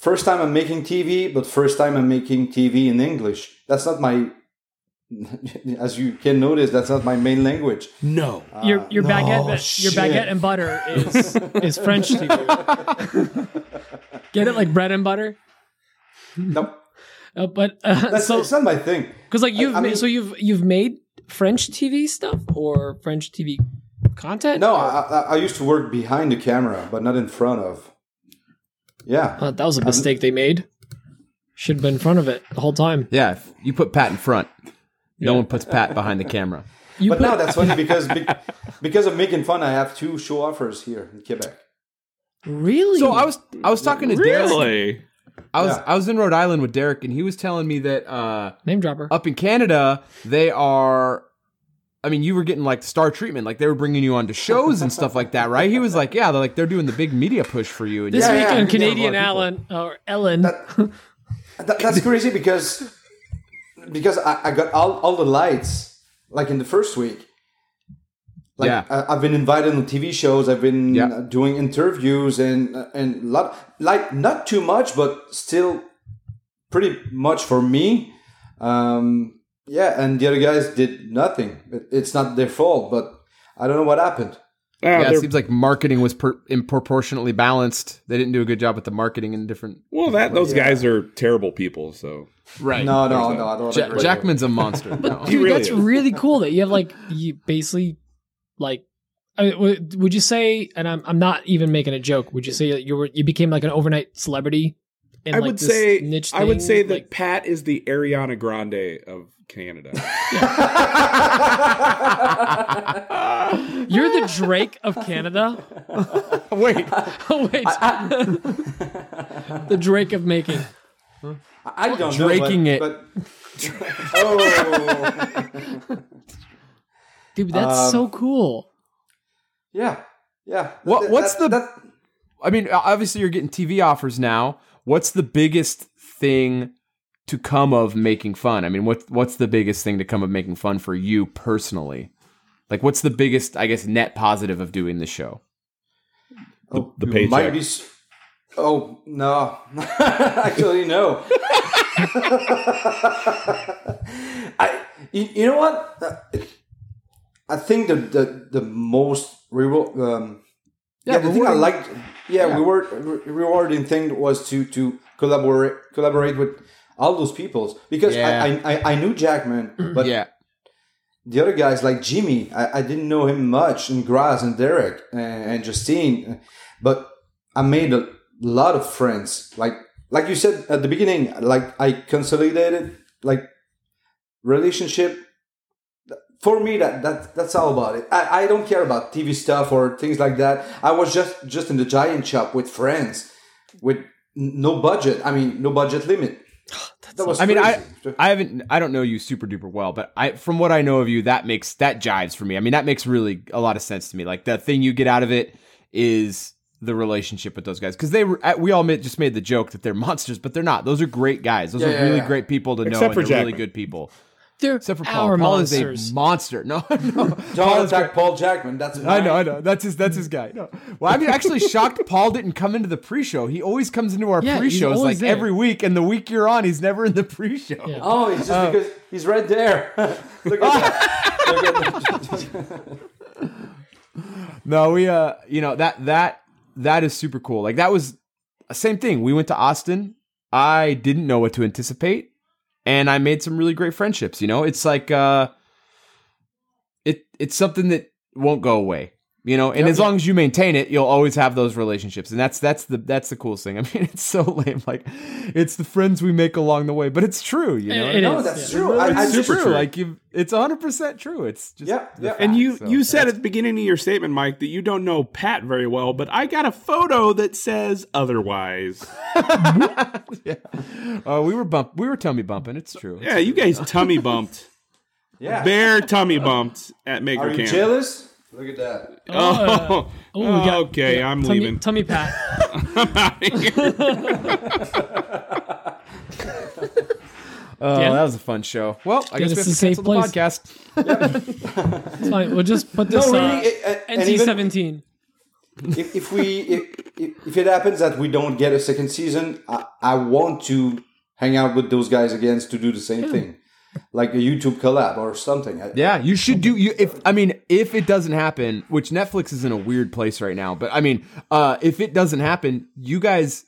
first time I'm making TV, but first time I'm making TV in English. That's not my, as you can notice, that's not my main language. No. Your your no, baguette your baguette and butter is is French TV. Get it like bread and butter? No, Uh, but uh, that's so it's not my thing. because like you've I made, mean- so you've you've made French TV stuff or French TV content? No, Or- I, I- I used to work behind the camera, but not in front of. Yeah, Uh, that was a mistake they made. Should have been in front of it the whole time. Yeah, if you put Pat in front. No one puts Pat behind the camera. You But put- now that's funny because be- because of making fun, I have two show offers here in Quebec. really? So I was I was talking to Derek. Really? I was Yeah. I was in Rhode Island with Derek, and he was telling me that uh, name dropper. up in Canada they are. I mean, you were getting like star treatment, like they were bringing you onto shows and stuff like that, right? He was like, "Yeah, they're like they're doing the big media push for you." And this Yeah, week yeah, on Canadian a lot Allen or Ellen. That, that's crazy because because I, I got all, all the lights like in the first week. Like Yeah. I, I've been invited on TV shows. I've been Yeah. doing interviews and and lot like not too much, but still pretty much for me. Um, yeah, and the other guys did nothing. It's not their fault, but I don't know what happened. Ah, yeah, it seems like marketing was per- improportionately balanced. They didn't do a good job with the marketing in different. well, that those guys are terrible people. So Right. No, no, There's no. I don't Ja- agree. Jackman's a monster. No. Dude, really that's is. really cool that you have like you basically like. I mean, w- would you say? And I'm I'm not even making a joke. Would you say that you were you became like an overnight celebrity? In, I like, would this say niche. I would say that Like, Pat is the Ariana Grande of Canada. you're the Drake of Canada. Wait. Oh wait, the Drake of making. I don't Draking know, it. but, But, oh, Dude, that's Um, so cool. yeah, yeah. What- That- what's that- the- that- I mean, obviously you're getting TV offers now. What's the biggest thing to come of making fun? I mean, what what's the biggest thing to come of making fun for you personally? Like, what's the biggest, I guess, net positive of doing the show? Oh, the you paycheck. Might be. Oh no, actually no. I, you, you know what? I think the the, the most reward. Um, yeah, the thing I liked. Yeah, reward, re- rewarding thing was to to collaborate collaborate with all those peoples because Yeah. I, I I knew Jackman, but yeah, the other guys like Jimmy, I, I didn't know him much, and Graz and Derek and, and Justine, but I made a lot of friends. Like like you said at the beginning, like I consolidated like relationship. For me, that that that's all about it. I, I don't care about TV stuff or things like that. I was just just in the giant shop with friends, with no budget. I mean, no budget limit. That was I mean, I crazy. I haven't I don't know you super duper well, but I from what I know of you, that makes that jives for me. I mean, that makes really a lot of sense to me. Like the thing you get out of it is the relationship with those guys because they were uh, we all made, just made the joke that they're monsters, but they're not. Those are great guys. Those Yeah, are yeah, really yeah. great people to know. And for they're really good people. They're Except for Paul. our Paul monsters. is a monster. No, no. don't Paul is attack Paul Jackman. That's I know, I know. That's his. That's his guy. No. Well, I'm actually shocked Paul didn't come into the pre-show. He always comes into our Yeah, pre-shows like there. every week, and the week you're on, he's never in the pre-show. Yeah. Oh, it's just because he's right there. Look at that. Look at that. No, we uh, you know that that that is super cool. Like that was same thing. We went to Austin. I didn't know what to anticipate, and I made some really great friendships. You know, it's like uh, it it's something that won't go away. You know, and as long as you maintain it, you'll always have those relationships, and that's that's the that's the coolest thing. I mean, it's so lame. Like, it's the friends we make along the way, but it's true. You know, It- it No, is, that's yeah. true. I, I it's just, true. Like you, it's hundred percent true. It's just Yeah, the yeah. And you so. you said at the beginning of your statement, Mike, that you don't know Pat very well, but I got a photo that says otherwise. yeah. Uh, we were bump. We were tummy bumping. It's true. Yeah, you guys tummy bumped, yeah. bare tummy bumped at Maker Are you Camp. jealous? Look at that. Oh, Oh, we got- okay, we I'm tummy, leaving. Tummy pat. I'm out of here. Oh, Yeah. that was a fun show. Well, I Yeah, guess we have to is a safe cancel the place. podcast. It's fine. We'll just put this No, uh, really. it- uh, NC-17. if, if we if, if, if it happens that we don't get a second season, I, I want to hang out with those guys again to do the same thing, like a YouTube collab or something. Yeah, you should do. You if I mean, if it doesn't happen, which Netflix is in a weird place right now, but I mean, uh, if it doesn't happen, you guys,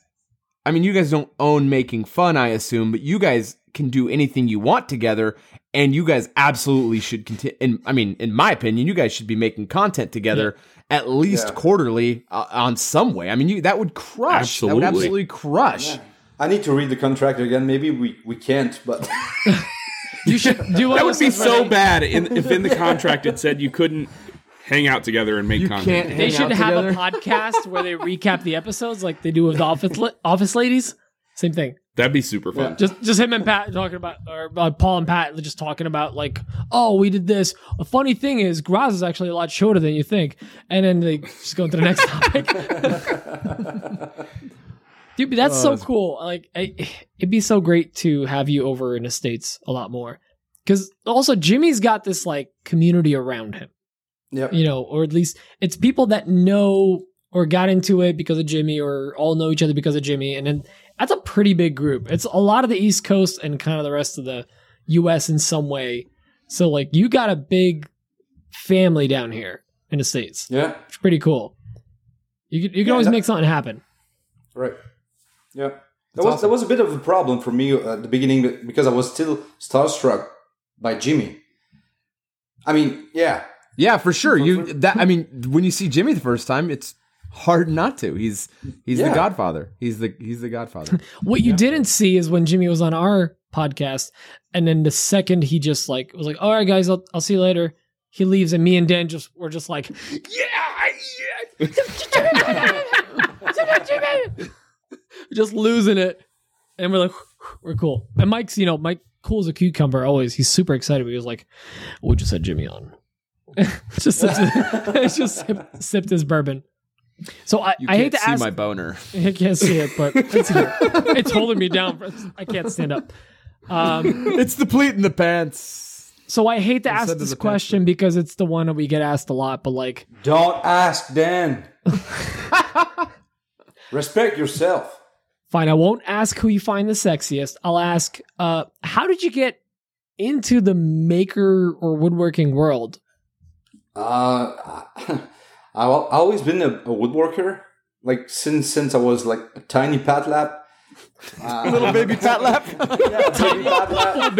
I mean, you guys don't own making fun, I assume, but you guys can do anything you want together, and you guys absolutely should continue. And I mean, in my opinion, you guys should be making content together. At least Yeah. quarterly uh, on some way. I mean, you that would crush. That would Absolutely. absolutely crush. I need to read the contract again. Maybe we, we can't, but You should do That would be so where bad in, if in the contract it said you couldn't hang out together and make You content. can't They should out have together. a podcast where they recap the episodes like they do with the office li- office ladies. Same thing. That'd be super fun. Just just him and Pat talking about, or uh, Paul and Pat just talking about like, oh, we did this. A funny thing is, Graz is actually a lot shorter than you think, and then they just go into the next topic. Dude, but that's so uh, cool. Like, I, it'd be so great to have you over in the states a lot more, because also Jimmy's got this like community around him Yep. you know, or at least it's people that know or got into it because of Jimmy or all know each other because of Jimmy. And then that's a pretty big group. It's a lot of the East Coast and kind of the rest of the US in some way. So, like, you got a big family down here in the States. Yeah. It's pretty cool. You can, you can Yeah, always that- make something happen. Right. Yeah. That was that was a bit of a problem for me at the beginning because I was still starstruck by Jimmy. I mean, yeah, Yeah, for sure. You that I mean, when you see Jimmy the first time, it's hard not to. He's he's the Godfather. He's the he's the Godfather. What you didn't see is when Jimmy was on our podcast, and then the second he just like was like, "All right, guys, I'll, I'll see you later." He leaves, and me and Dan just were just like, "Yeah, yeah, just losing it." And we're like, "We're cool." And Mike's, you know, Mike cool as a cucumber. Always, he's super excited. He was like, "We just had Jimmy on." just sipped, it's just sipped, sipped his bourbon. So I, You I hate to see ask my boner. I can't see it, but it's here. it's holding me down. I can't stand up. Um, It's the pleat in the pants. so I hate to Instead ask this the question because it's the one that we get asked a lot. But like, don't ask Dan. Respect yourself. Fine, I won't ask who you find the sexiest. I'll ask, uh, how did you get into the maker or woodworking world? Uh, I've always been a, a woodworker, like since since I was like a tiny pat lap. Uh, Little baby fat lap. yeah, baby pat lap.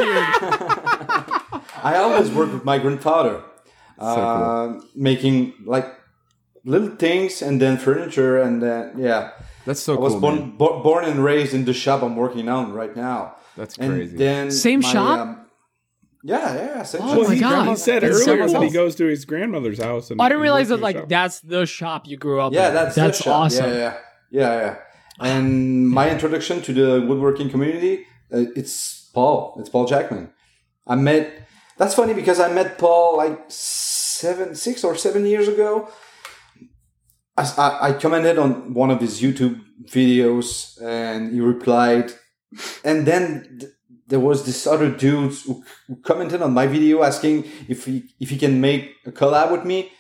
I always worked with my grandfather, uh, making like little things and then furniture and then yeah. That's so cool. I was cool. born bo- born and raised in the shop I'm working on right now. That's And crazy. then Same my, shop? um, yeah, yeah, same Oh shop. My he, God. he said That's so earlier that he goes to his grandmother's house. And I didn't realize that like shop. that's the shop you grew up. Yeah, in. that's that's shop. awesome. Yeah, yeah, yeah, yeah. And my introduction to the woodworking community, uh, it's Paul. It's Paul Jackman. I met. That's funny because I met Paul like seven, six or seven years ago. I, I, I commented on one of his YouTube videos, and he replied. And then th- there was this other dude who, who commented on my video asking if he if he can make a collab with me,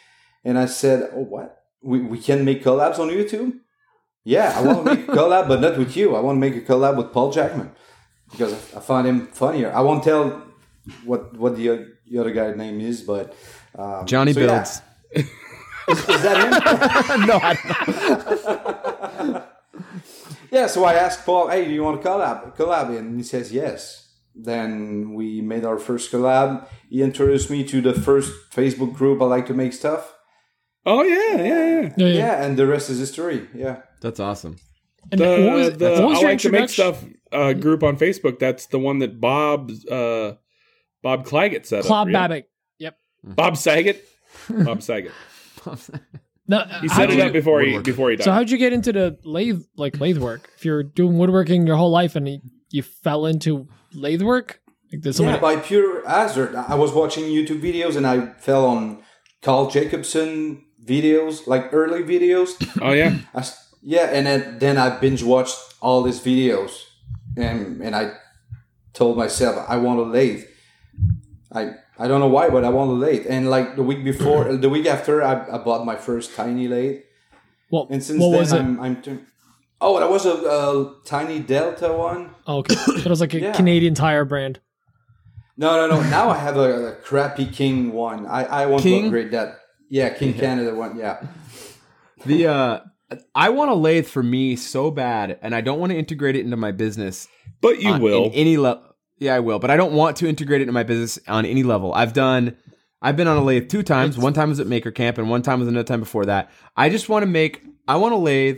and I said, "Oh, what? We we can make collabs on YouTube? Yeah, I want to make a collab, but not with you. I want to make a collab with Paul Jackman because I, I find him funnier. I won't tell what what the, the other guy's name is, but um, Johnny so yeah. Builds. Is, is that him? no, I, Yeah, so I asked Paul, "Hey, do you want to collab?" Collab, and he says yes. Then we made our first collab. He introduced me to the first Facebook group. I like to make stuff. Oh yeah, yeah, yeah. Yeah, yeah. Yeah, and the rest is history. Yeah, that's awesome. And The, what was, the what was I like to make stuff uh, group on Facebook. That's the one that Bob uh, Bob Clagett set Claude up. right? Babbitt. Yep. Bob Saget. Bob Saget. No, He how'd set it you- up before he Woodwork. before he died. So how'd you get into the lathe like lathe work? If you're doing woodworking your whole life and you, you fell into lathe work, like did yeah. By pure hazard, I was watching YouTube videos and I fell on Carl Jacobson videos, like early videos. oh yeah. I s yeah, and then, then I binge watched all these videos, and and I told myself I want a lathe. I I don't know why, but I want a lathe. And like the week before, the week after, I, I bought my first tiny lathe, What, and since what then? I'm I'm. Turn- oh, that was a, a tiny Delta one. Oh, okay, it was like a Yeah. Canadian tire brand. No, no, no. Now I have a, a crappy King one. I I want King? to upgrade that. Yeah, King Canada one. Yeah. The uh I want a lathe for me so bad, and I don't want to integrate it into my business. But you on- will. in any level. Yeah, I will, but I don't want to integrate it into my business on any level. I've done. I've been on a lathe two times. One time was at Maker Camp, and one time was another time before that. I just want to make. I want a lathe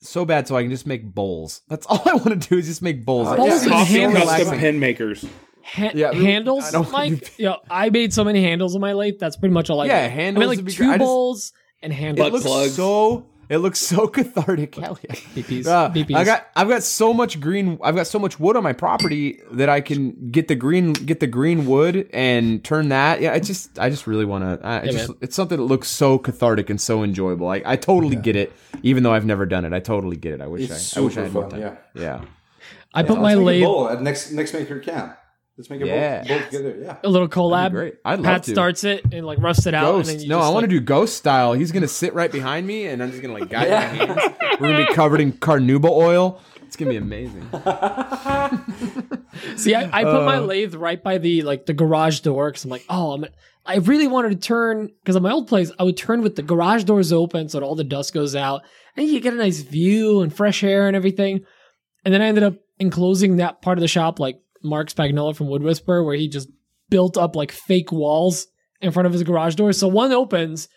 so bad, so I can just make bowls. That's all I want to do is just make bowls. Uh, That's yeah, so custom pen makers. Ha- Yeah, handles, I you Mike. Yeah, I made so many handles on my lathe. That's pretty much all I Yeah, made. handles I would made be like great. I two just- bowls and handles. It looks plugs. so. It looks so cathartic. Hell yeah. BPs. Uh, BPs. I got I've got so much green I've got so much wood on my property that I can get the green get the green wood and turn that. Yeah, I just I just really want to. I Yeah, just man. it's something that looks so cathartic and so enjoyable. I I totally get it, even though I've never done it. I totally get it. I wish It's I I wish I super had more fun, time. yeah. Yeah. I put my Let's make lathe bowl at next next maker camp. Let's make it Yeah. bowl, bowl together. Yeah. a little That'd collab. great. I'd love Pat to. starts it and like roughs it out. And then Ghost. you No, just, I want to like- do ghost style. He's gonna sit right behind me, and I'm just gonna like guide my hands. We're gonna be covered in carnauba oil. It's gonna be amazing. See, I, I put Uh. my lathe right by the like the garage door because I'm like, oh, I'm. I really wanted to turn because at my old place I would turn with the garage doors open so that all the dust goes out and you get a nice view and fresh air and everything. And then I ended up enclosing that part of the shop like Marc Spagnuolo from Wood Whisperer, where he just built up like fake walls in front of his garage door. So one opens,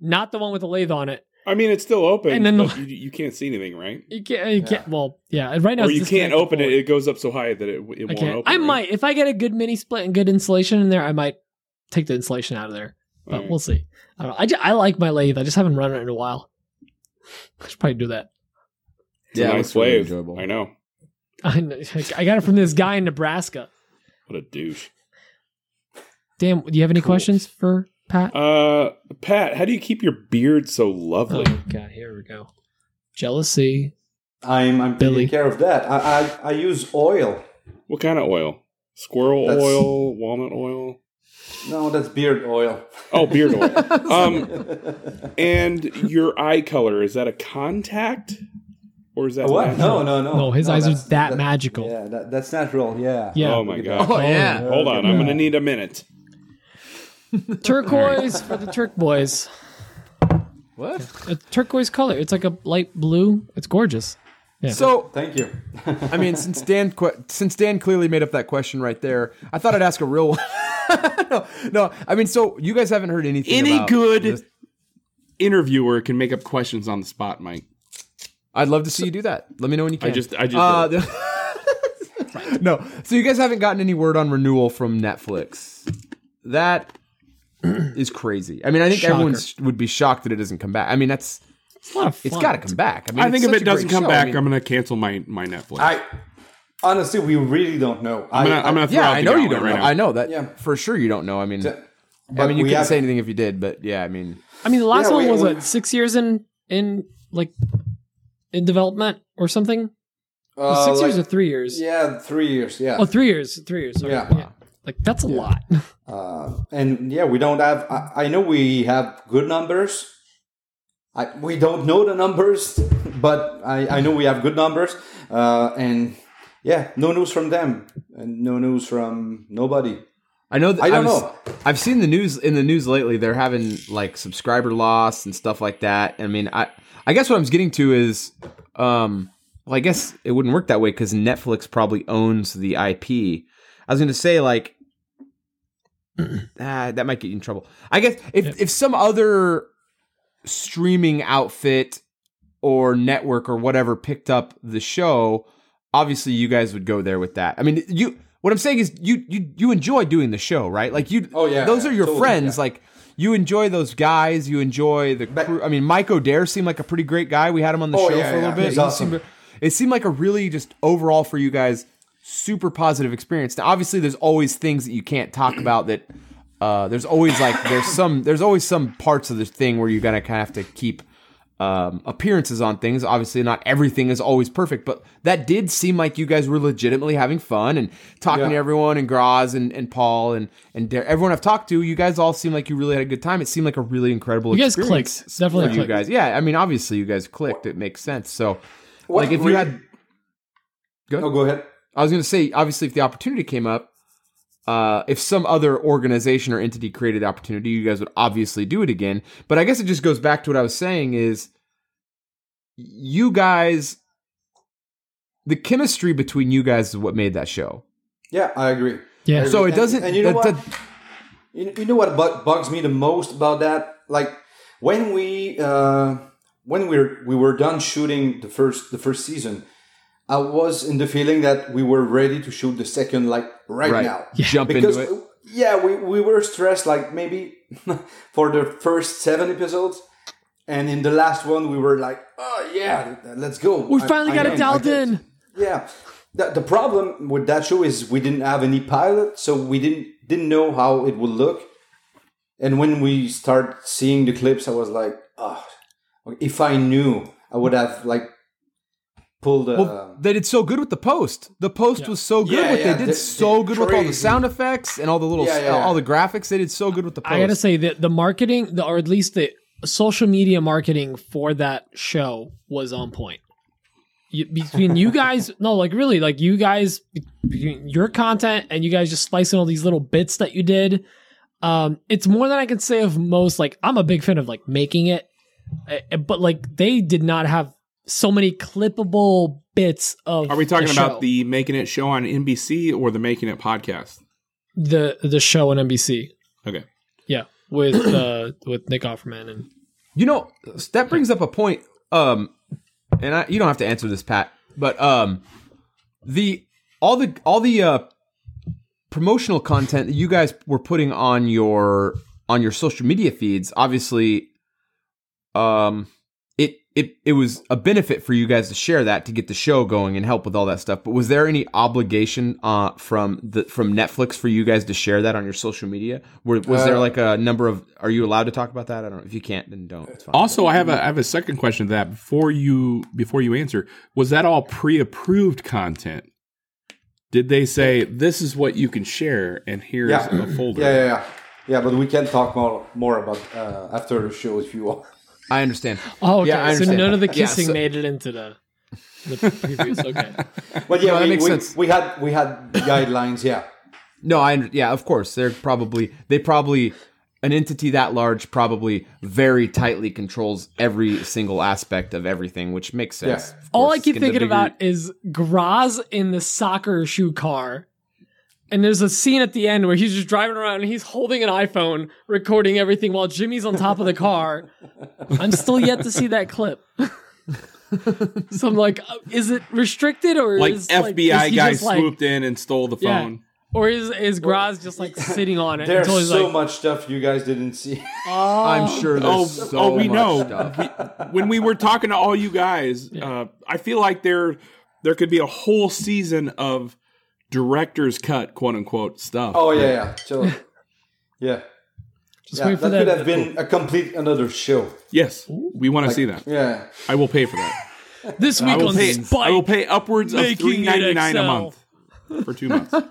not the one with the lathe on it. I mean, it's still open, And then the- but you, you can't see anything, right? You can't. You can't. Well, yeah. Right now, Or you can't open it. It goes up so high that it, it won't open. I right? might if I get a good mini split and good insulation in there. I might take the insulation out of there, but Alright. we'll see. I don't know. I, ju- I like my lathe. I just haven't run it in a while. I should probably do that. It's a it nice looks really enjoyable. I know. I, got it from this guy in Nebraska. What a douche. Damn. Do you have any questions for Pat? Uh, Pat, how do you keep your beard so lovely? Oh god, here we go. Jealousy. I'm I'm Billy. taking care of that. I I, I use oil. What kind of oil? Squirrel That's- oil, walnut oil. No, that's beard oil. Oh, beard oil. um, and your eye color is that a contact, or is that what? natural? No, no, no. No, his eyes are that's- that magical. Yeah, that, that's natural. Yeah. Yeah. Oh my god! Oh yeah. Oh, Hold on, I'm gonna need a minute. Turquoise for the Turk boys. What? A turquoise color. It's like a light blue. It's gorgeous. Yeah. So Thank you. I mean, since Dan que- since Dan clearly made up that question right there, I thought I'd ask a real one. no, no. I mean, so you guys haven't heard anything. Any about good this- interviewer can make up questions on the spot, Mike. I'd love to see you do that. Let me know when you can. I just, I just. Uh, the- no. So you guys haven't gotten any word on renewal from Netflix. That is crazy. I mean, I think Shocker. everyone would be shocked that it doesn't come back. I mean, that's It's a lot of fun. it's got to come back. I mean, I think if it doesn't come show. back, I mean, I'm gonna cancel my my Netflix. I honestly, we really don't know. I'm gonna, I, I'm gonna throw yeah, out I the know you don't right know. now. I know that Yeah. for sure. You don't know. I mean, I mean, you we couldn't have- say anything if you did, but yeah, I mean, I mean, the last Yeah, one we- was we- what six years in in like in development or something. uh, six like- years or three years? Yeah, three years. Yeah. Oh, three years. Three years. Sorry. Yeah. Like that's a lot. Uh, and yeah, we don't have. I, I know we have good numbers. I we don't know the numbers, but I, I know we have good numbers. Uh, and yeah, no news from them, and no news from nobody. I know. That I don't was- know. I've seen the news in the news lately. They're having like subscriber loss and stuff like that. I mean, I I guess what I'm getting to is, um, well, I guess it wouldn't work that way because Netflix probably owns the IP. I was going to say like, ah, that might get you in trouble. I guess if if some other streaming outfit or network or whatever picked up the show, obviously you guys would go there with that. I mean, you. What I'm saying is, you you you enjoy doing the show, right? Like you. Oh, yeah, Those are your totally, friends. yeah. Like you enjoy those guys. You enjoy the crew. I mean, Mike O'Dare seemed like a pretty great guy. We had him on the Oh, show yeah, for a little yeah, bit. he's awesome. seemed- it seemed like a really just overall for you guys super positive experience. Now, obviously, there's always things that you can't talk about. That uh, there's always like there's some there's always some parts of this thing where you're gonna kind of have to keep um, appearances on things. Obviously, not everything is always perfect, but that did seem like you guys were legitimately having fun and talking to everyone and Graz and, and Paul and and Dar- everyone I've talked to. You guys all seem like you really had a good time. It seemed like a really incredible. You guys experience clicked. Definitely for you guys. Yeah, I mean, obviously, you guys clicked. It makes sense. So, What like, if you had, Go Oh, go ahead. I was going to say, obviously, if the opportunity came up, uh, if some other organization or entity created the opportunity, you guys would obviously do it again. But I guess it just goes back to what I was saying is you guys, the chemistry between you guys is what made that show. Yeah, I agree. Yeah. I So it doesn't. And, and you know that- what? that- You, you know what bugs me the most about that? Like when we uh, when we were we were done shooting the first the first season, I was in the feeling that we were ready to shoot the second, like right, Right. now. Jump because into it. yeah, we, we were stressed like maybe for the first seven episodes, and in the last one we were like, oh yeah, let's go. We finally I got get- it dialed in. Yeah, the, the problem with that show is we didn't have any pilot, so we didn't didn't know how it would look. And when we start seeing the clips, I was like, oh, if I knew, I would have like pulled. Uh, Well, they did so good with the post. The post Yeah. was so good. Yeah, with yeah, they did they- so they good with all the sound effects and all the little Yeah, yeah, yeah. all the graphics. They did so good with the post. I gotta say that the marketing, the, or at least the social media marketing for that show was on point. You, between you guys, no, like really, like you guys, between your content and you guys just slicing all these little bits that you did, um, it's more than I can say of most. Like I'm a big fan of like making it, eh, but like they did not have so many clippable bits of. Are we talking the about the Making It show on NBC or the Making It podcast? the the show on NBC? Okay. Yeah, with uh with Nick Offerman and You know, that brings up a point. Um, and I, you don't have to answer this, Pat. But um, the all the all the uh, promotional content that you guys were putting on your on your social media feeds, obviously, um, it it it was a benefit for you guys to share that to get the show going and help with all that stuff. But was there any obligation uh from the from Netflix for you guys to share that on your social media? Were, was there Uh, like a number of? Are you allowed to talk about that? I don't know. If you can't, then don't. It's fine. Also, I have a I have a second question to that before you before you answer. Was that all pre-approved content? Did they say this is what you can share and here's Yeah. a folder? yeah, yeah, yeah, yeah. But we can talk more more about uh, after the show if you want. I understand. Oh, okay. Yeah, I so none of the Yeah, kissing so- made it into the the previews. Okay. But yeah, No, that we, makes we, sense. we had we had guidelines. Yeah, No, I yeah, of course. They're probably they probably an entity that large probably very tightly controls every single aspect of everything, which makes sense. Yeah. Of All I keep thinking bigger- about is Graz in the soccer shoe car. And there's a scene at the end where he's just driving around and he's holding an iPhone, recording everything while Jimmy's on top of the car. I'm still yet to see that clip. so I'm like, uh, is it restricted or Like is FBI is guy just, like- swooped in and stole the Yeah. phone. or is is Graz just like sitting on it there's until so like, much stuff you guys didn't see. I'm sure there's Oh, so oh, we much know. stuff. when we were talking to all you guys, uh, I feel like there there could be a whole season of director's cut, quote unquote, stuff. oh yeah, yeah. So yeah, just yeah wait for that that. could have been a complete another show. yes, we want to see that. Yeah, I will pay for that. this I week will on pay. Spike. I will pay upwards of Making three it ninety nine a month for two months.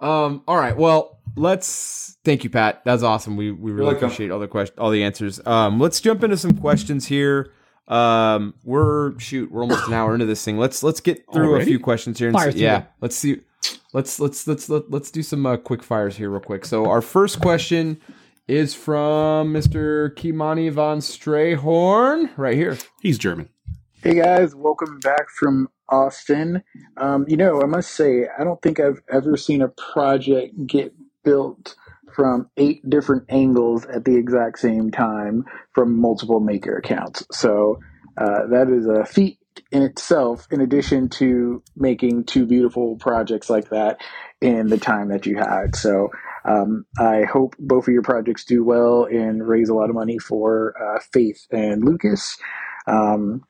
Um, all right. Well, let's thank you, Pat. That's awesome. We we really appreciate all the questions, all the answers. Um, let's jump into some questions here. Um, we're shoot, we're almost an hour into this thing. Let's let's get through a few questions here. And see, yeah, them. let's see. Let's let's let's let, let's do some uh, quick fires here real quick. So our first question is from Mr. Kimani von Strayhorn right here. He's German. Hey guys, welcome back from Austin. Um, you know, I must say, I don't think I've ever seen a project get built from eight different angles at the exact same time from multiple maker accounts. So uh, that is a feat in itself, in addition to making two beautiful projects like that in the time that you had. So um, I hope both of your projects do well and raise a lot of money for uh, Faith and Lucas. Um,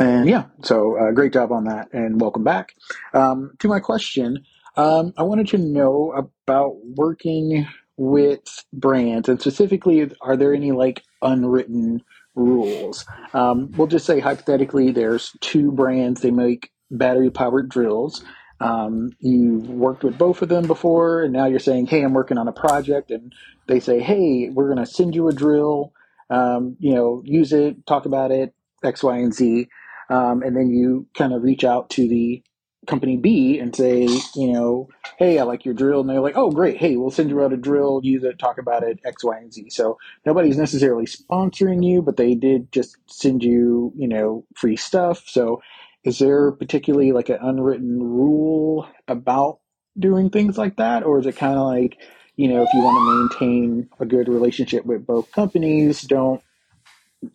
and yeah, so uh, great job on that, and welcome back. Um, to my question, um, I wanted to know about working with brands, and specifically, are there any like unwritten rules? Um, we'll just say hypothetically, there's two brands they make battery powered drills. Um, you've worked with both of them before, and now you're saying, "Hey, I'm working on a project," and they say, "Hey, we're going to send you a drill. Um, you know, use it, talk about it, X, Y, and Z." Um, and then you kind of reach out to the company B and say, you know, hey, I like your drill. And they're like, oh, great. Hey, we'll send you out a drill, use it, talk about it, X, Y, and Z. So nobody's necessarily sponsoring you, but they did just send you, you know, free stuff. So is there particularly like an unwritten rule about doing things like that? Or is it kind of like, you know, if you want to maintain a good relationship with both companies, don't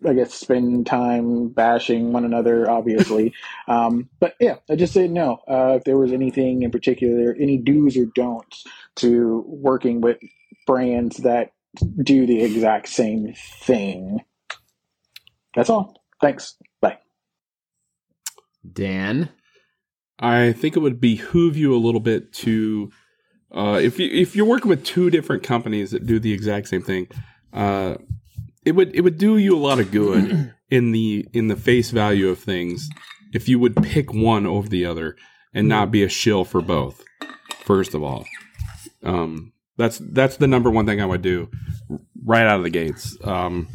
I guess spend time bashing one another, obviously. um, but yeah, I just didn't know uh, if there was anything in particular, any do's or don'ts to working with brands that do the exact same thing. That's all. Thanks. Bye. Dan. I think it would behoove you a little bit to, uh, if you if you're working with two different companies that do the exact same thing, uh, it would it would do you a lot of good in the in the face value of things if you would pick one over the other and not be a shill for both. First of all, um, that's that's the number one thing I would do right out of the gates. Um,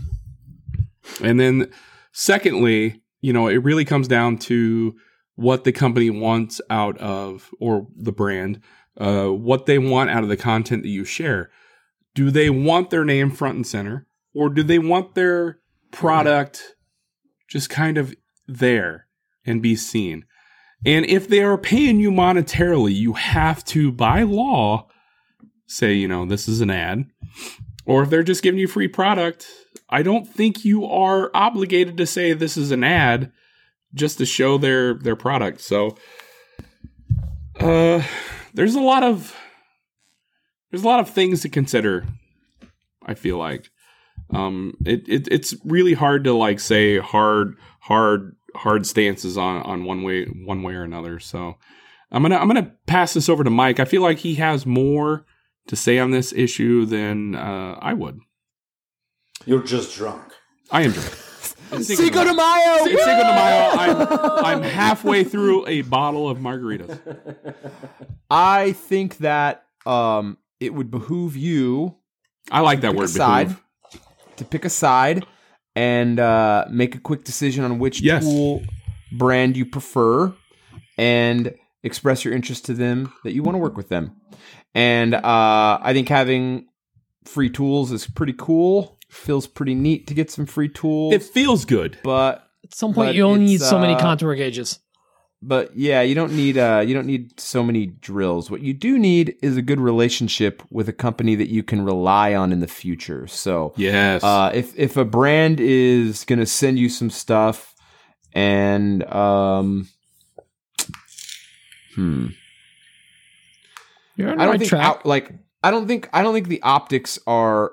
and then secondly, you know, it really comes down to what the company wants out of or the brand, uh, what they want out of the content that you share. Do they want their name front and center, or do they want their product just kind of there and be seen? And if they are paying you monetarily, you have to, by law, say, you know, this is an ad. Or if they're just giving you free product, I don't think you are obligated to say this is an ad just to show their their product. So uh there's a lot of there's a lot of things to consider, I feel like. Um it, it it's really hard to like say hard hard hard stances on on one way one way or another. So I'm gonna I'm gonna pass this over to Mike. I feel like he has more to say on this issue than uh, I would. You're just drunk. I am drunk. Cinco de Mayo. Cinco de Mayo. I'm, I'm halfway through a bottle of margaritas. I think that um, it would behoove you I like that word. a side, behoove. To pick a side and uh, make a quick decision on which Yes. tool brand you prefer and express your interest to them that you want to work with them. And uh, I think having free tools is pretty cool. Feels pretty neat to get some free tools. It feels good. but At some point, you only need it's, so many uh, contour gauges. But yeah, you don't need uh you don't need so many drills. What you do need is a good relationship with a company that you can rely on in the future. So Yes. uh, if if a brand is gonna send you some stuff, and um, hmm, You're on I don't right think track. out- like I don't think I don't think the optics are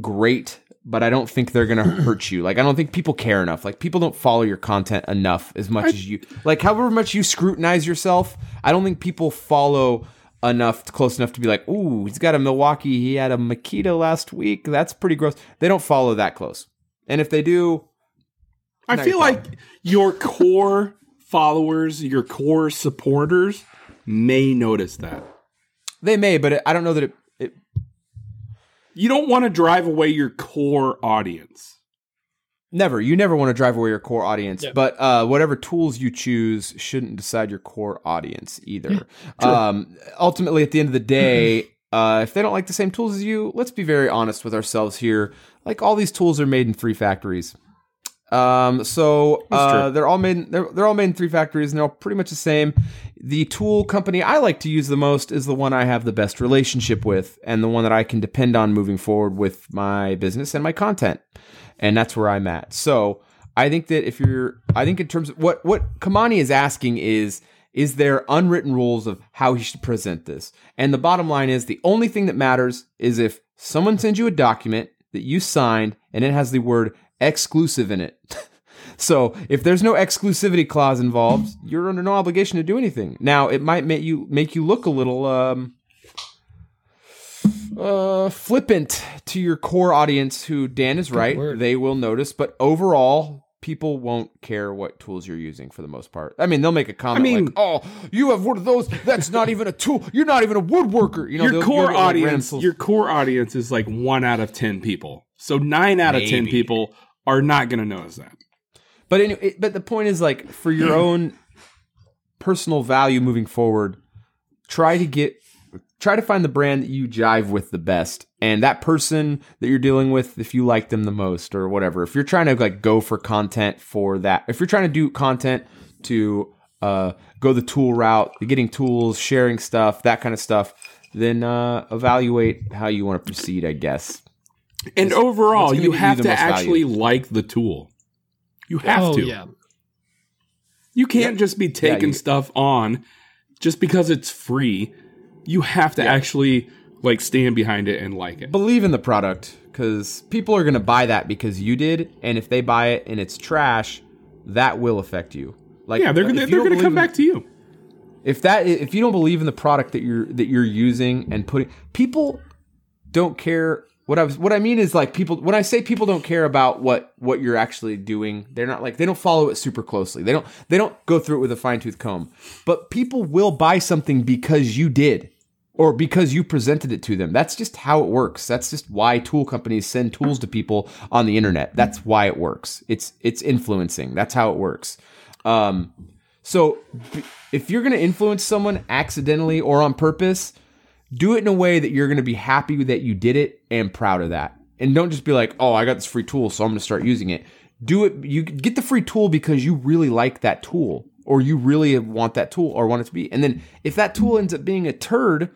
great, but I don't think they're gonna hurt you. Like I don't think people care enough. Like people don't follow your content enough as much as you like. However much you scrutinize yourself, I don't think people follow enough close enough to be like, ooh, he's got a Milwaukee. He had a Makita last week. That's pretty gross. They don't follow that close. And if they do, I feel your like your core followers, your core supporters may notice that. they may, but I don't know that it. You don't want to drive away your core audience. Never. You never want to drive away your core audience, Yeah. but uh, whatever tools you choose shouldn't decide your core audience either. um, ultimately, at the end of the day, uh, if they don't like the same tools as you, let's be very honest with ourselves here. Like all these tools are made in three factories. Um, so uh, they're all made. They're, they're all made in three factories, and they're all pretty much the same. The tool company I like to use the most is the one I have the best relationship with, and the one that I can depend on moving forward with my business and my content and that's where I'm at. So I think that if you're, I think in terms of what what Kimani is asking is, is there unwritten rules of how he should present this? And the bottom line is, the only thing that matters is if someone sends you a document that you signed and it has the word exclusive in it. So if there's no exclusivity clause involved, you're under no obligation to do anything. Now it might make you make you look a little um, uh, flippant to your core audience who Dan is right. They will notice, but overall, people won't care what tools you're using for the most part. I mean, they'll make a comment I mean- like, "Oh, you have one of those. That's not even a tool. You're not even a woodworker." You know, your core audience, your core audience is like one out of ten people. So nine out of ten people are not going to notice that. But anyway, but the point is like for your own personal value moving forward, try to get try to find the brand that you jive with the best and that person that you're dealing with if you like them the most or whatever. If you're trying to like go for content for that, if you're trying to do content to uh go the tool route, getting tools, sharing stuff, that kind of stuff, then uh evaluate how you want to proceed, I guess. And overall, you have to most value. actually like the tool. You have oh to. yeah. You can't just be taking you- stuff on just because it's free. You have to actually like stand behind it and like it. believe in the product because people are going to buy that because you did, and if they buy it and it's trash, that will affect you. Like, yeah, they're gonna they're gonna come in- back to you. if that if you don't believe in the product that you're that you're using and putting people don't care what I was what I mean is like people when I say people don't care about what what you're actually doing they're not like they don't follow it super closely. They don't they don't go through it with a fine tooth comb. But people will buy something because you did or because you presented it to them. That's just how it works. That's just why tool companies send tools to people on the internet. That's why it works. It's it's influencing. That's how it works. Um so if you're going to influence someone accidentally or on purpose, do it in a way that you're going to be happy that you did it and proud of that. And don't just be like, "Oh, I got this free tool, so I'm going to start using it." Do it you get the free tool because you really like that tool or you really want that tool or want it to be. And then if that tool ends up being a turd,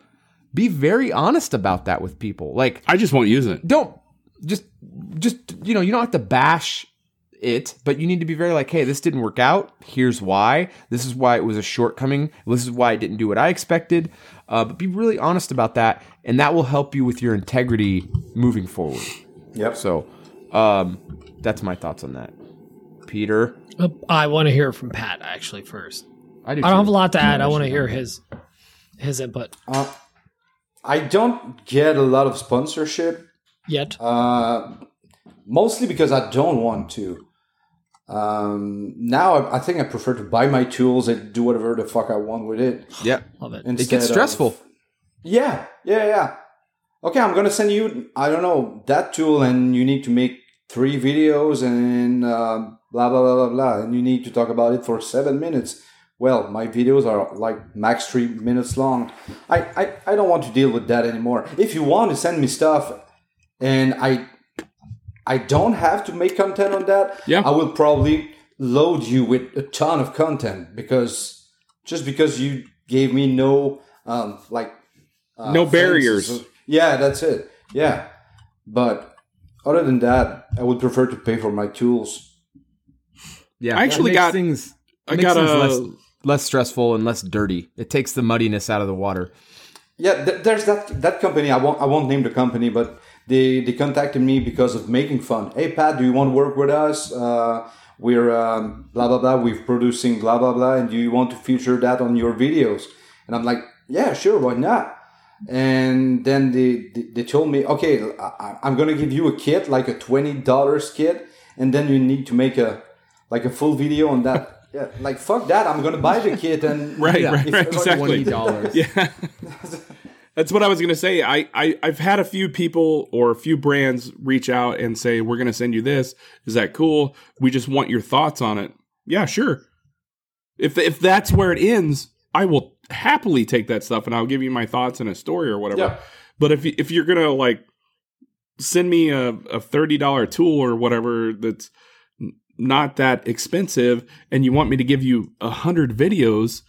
be very honest about that with people. Like I just won't use it. don't just just you know you don't have to bash it but you need to be very like hey this didn't work out here's why this is why it was a shortcoming this is why it didn't do what i expected uh, but be really honest about that and that will help you with your integrity moving forward Yep. so um, that's my thoughts on that peter Uh, I want to hear from Pat actually first. i do I don't have a lot to add. I want to hear his his input Uh, I don't get a lot of sponsorship, yet. uh, mostly because I don't want to. Um, now I, I think I prefer to buy my tools and do whatever the fuck I want with it. yeah Love it. it instead gets of- stressful Yeah, yeah, yeah. Okay, I'm gonna send you. I don't know that tool, and you need to make three videos and um, blah blah blah blah blah, and you need to talk about it for seven minutes. Well, my videos are like max three minutes long. I, I, I don't want to deal with that anymore. If you want to send me stuff, and I I don't have to make content on that, Yeah. I will probably load you with a ton of content because just because you gave me no um, like uh, No things. barriers. Yeah, that's it. Yeah, but other than that, I would prefer to pay for my tools. yeah I actually makes got- things I makes got things a less, less stressful and less dirty it takes the muddiness out of the water Yeah, th- there's that that company. I won't I won't name the company, but they they contacted me because of making fun. Hey Pat, do you want to work with us? Uh, we're um, blah blah blah. We're producing blah blah blah, and do you want to feature that on your videos? And I'm like, yeah, sure, why not? And then they they, they told me, okay, I, I'm gonna give you a kit, like a twenty dollars kit, and then you need to make a like a full video on that. Yeah, like fuck that. I'm gonna buy the kit and Right, Yeah. right, right, exactly. $20 Yeah. That's what I was gonna say. I, I I've had a few people or a few brands reach out and say, We're gonna send you this. Is that cool? We just want your thoughts on it. Yeah, sure. If if that's where it ends, I will happily take that stuff and I'll give you my thoughts and a story or whatever. Yeah. But if if you're gonna like send me a, a thirty dollar tool or whatever that's not that expensive and you want me to give you a hundred videos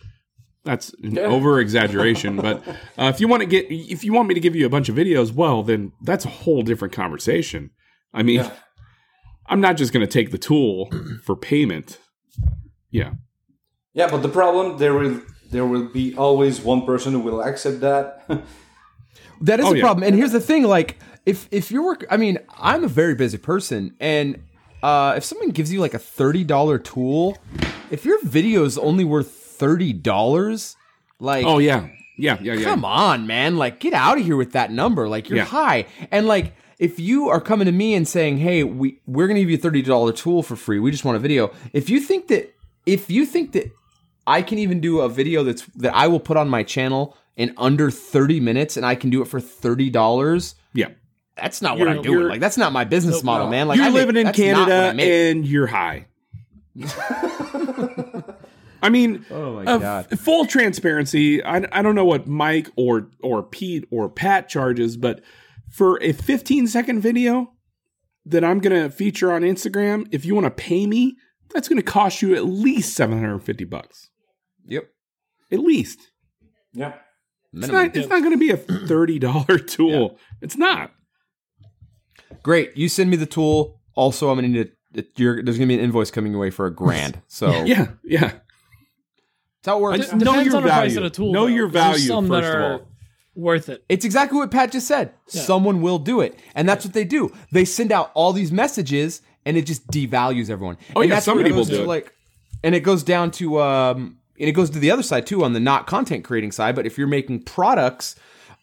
that's an over exaggeration but uh, if you want to get if you want me to give you a bunch of videos well then that's a whole different conversation i mean Yeah. i'm not just going to take the tool for payment yeah Yeah, but the problem there will there will be always one person who will accept that. That is Oh, a yeah. problem. And here's the thing: like, if if you're work, I mean, I'm a very busy person, and uh, if someone gives you like a thirty dollar tool, if your video is only worth thirty dollars, like, oh yeah yeah yeah yeah come on, man, like, get out of here with that number. Like, you're Yeah. high, and like. If you are coming to me and saying, "Hey, we we're going to give you a thirty dollar tool for free. We just want a video." If you think that if you think that I can even do a video that's that I will put on my channel in under 30 minutes and I can do it for $30, yeah that's not what You're- I'm doing. Like that's not my business model, man. Like you're I make- living in that's not what I canada make. and you're high I mean, Oh my of God. full transparency. I, I don't know what Mike or or Pete or Pat charges, but for a 15 second video that I'm gonna feature on Instagram, if you want to pay me, that's gonna cost you at least 750 bucks. Yep. At least. yeah. It's Minimum. not. It's not gonna be a thirty dollar tool. It's not. great. You send me the tool. Also, I'm gonna need a. You're, there's gonna be an invoice coming your way for a grand. So yeah, Yeah, yeah. how it works. I just know your on the price value. of the tool. Know though, your 'cause there's value, some that first of are all. worth it. It's exactly what Pat just said. Someone will do it, and that's what they do. They send out all these messages, and it just devalues everyone. Oh, and yeah, that's where somebody it goes will do it. Like, and it goes down to um, and it goes to the other side too on the not content creating side. But if you're making products,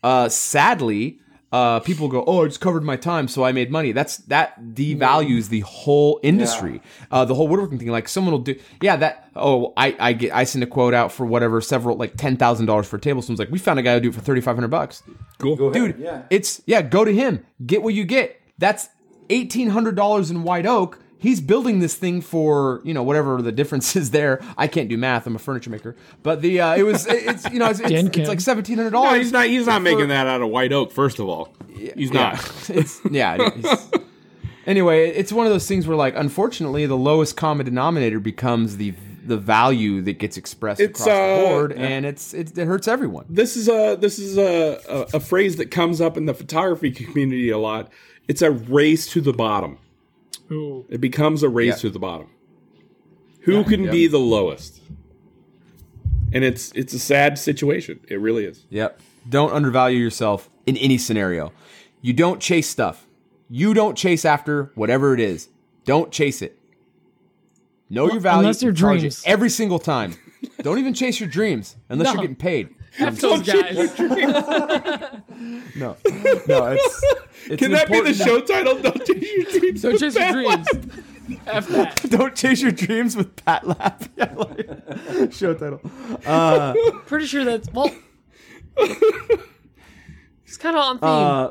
uh, sadly. Uh, people go, oh, I just covered my time, so I made money. That's that devalues the whole industry, uh, the whole woodworking thing. Like someone will do, yeah, that. Oh, I, I get, I send a quote out for whatever, several like ten thousand dollars for a table. Someone's like, we found a guy who do it for thirty five hundred bucks Cool. Go ahead. dude yeah. it's yeah go to him get what you get that's $1800 in white oak he's building this thing for you know whatever the difference is there i can't do math i'm a furniture maker but the uh, it was it's you know it's, it's, it's like $1700 No, he's not. He's not making that out of white oak. First of all, he's not. it's yeah it's- anyway it's one of those things where like unfortunately the lowest common denominator becomes the the value that gets expressed It's, across uh, the board and it's, it's it hurts everyone This is a this is a, a a phrase that comes up in the photography community a lot. It's a race to the bottom. Ooh. It becomes a race Yeah. to the bottom. Who can be the lowest? And it's it's a sad situation. It really is. Yep. Don't undervalue yourself in any scenario. You don't chase stuff. You don't chase after whatever it is. Don't chase it. Know your value. unless they're charge it dreams. every single time. don't even chase your dreams unless No. you're getting paid. F those guys. No, no, it's. it's Can that be the important- show title? Don't chase your dreams. Don't with chase your Pat dreams. Lap. F that. Don't chase your dreams with Pat Lap. Yeah, like- show title. Pretty sure that's well. It's kind of on theme. Uh,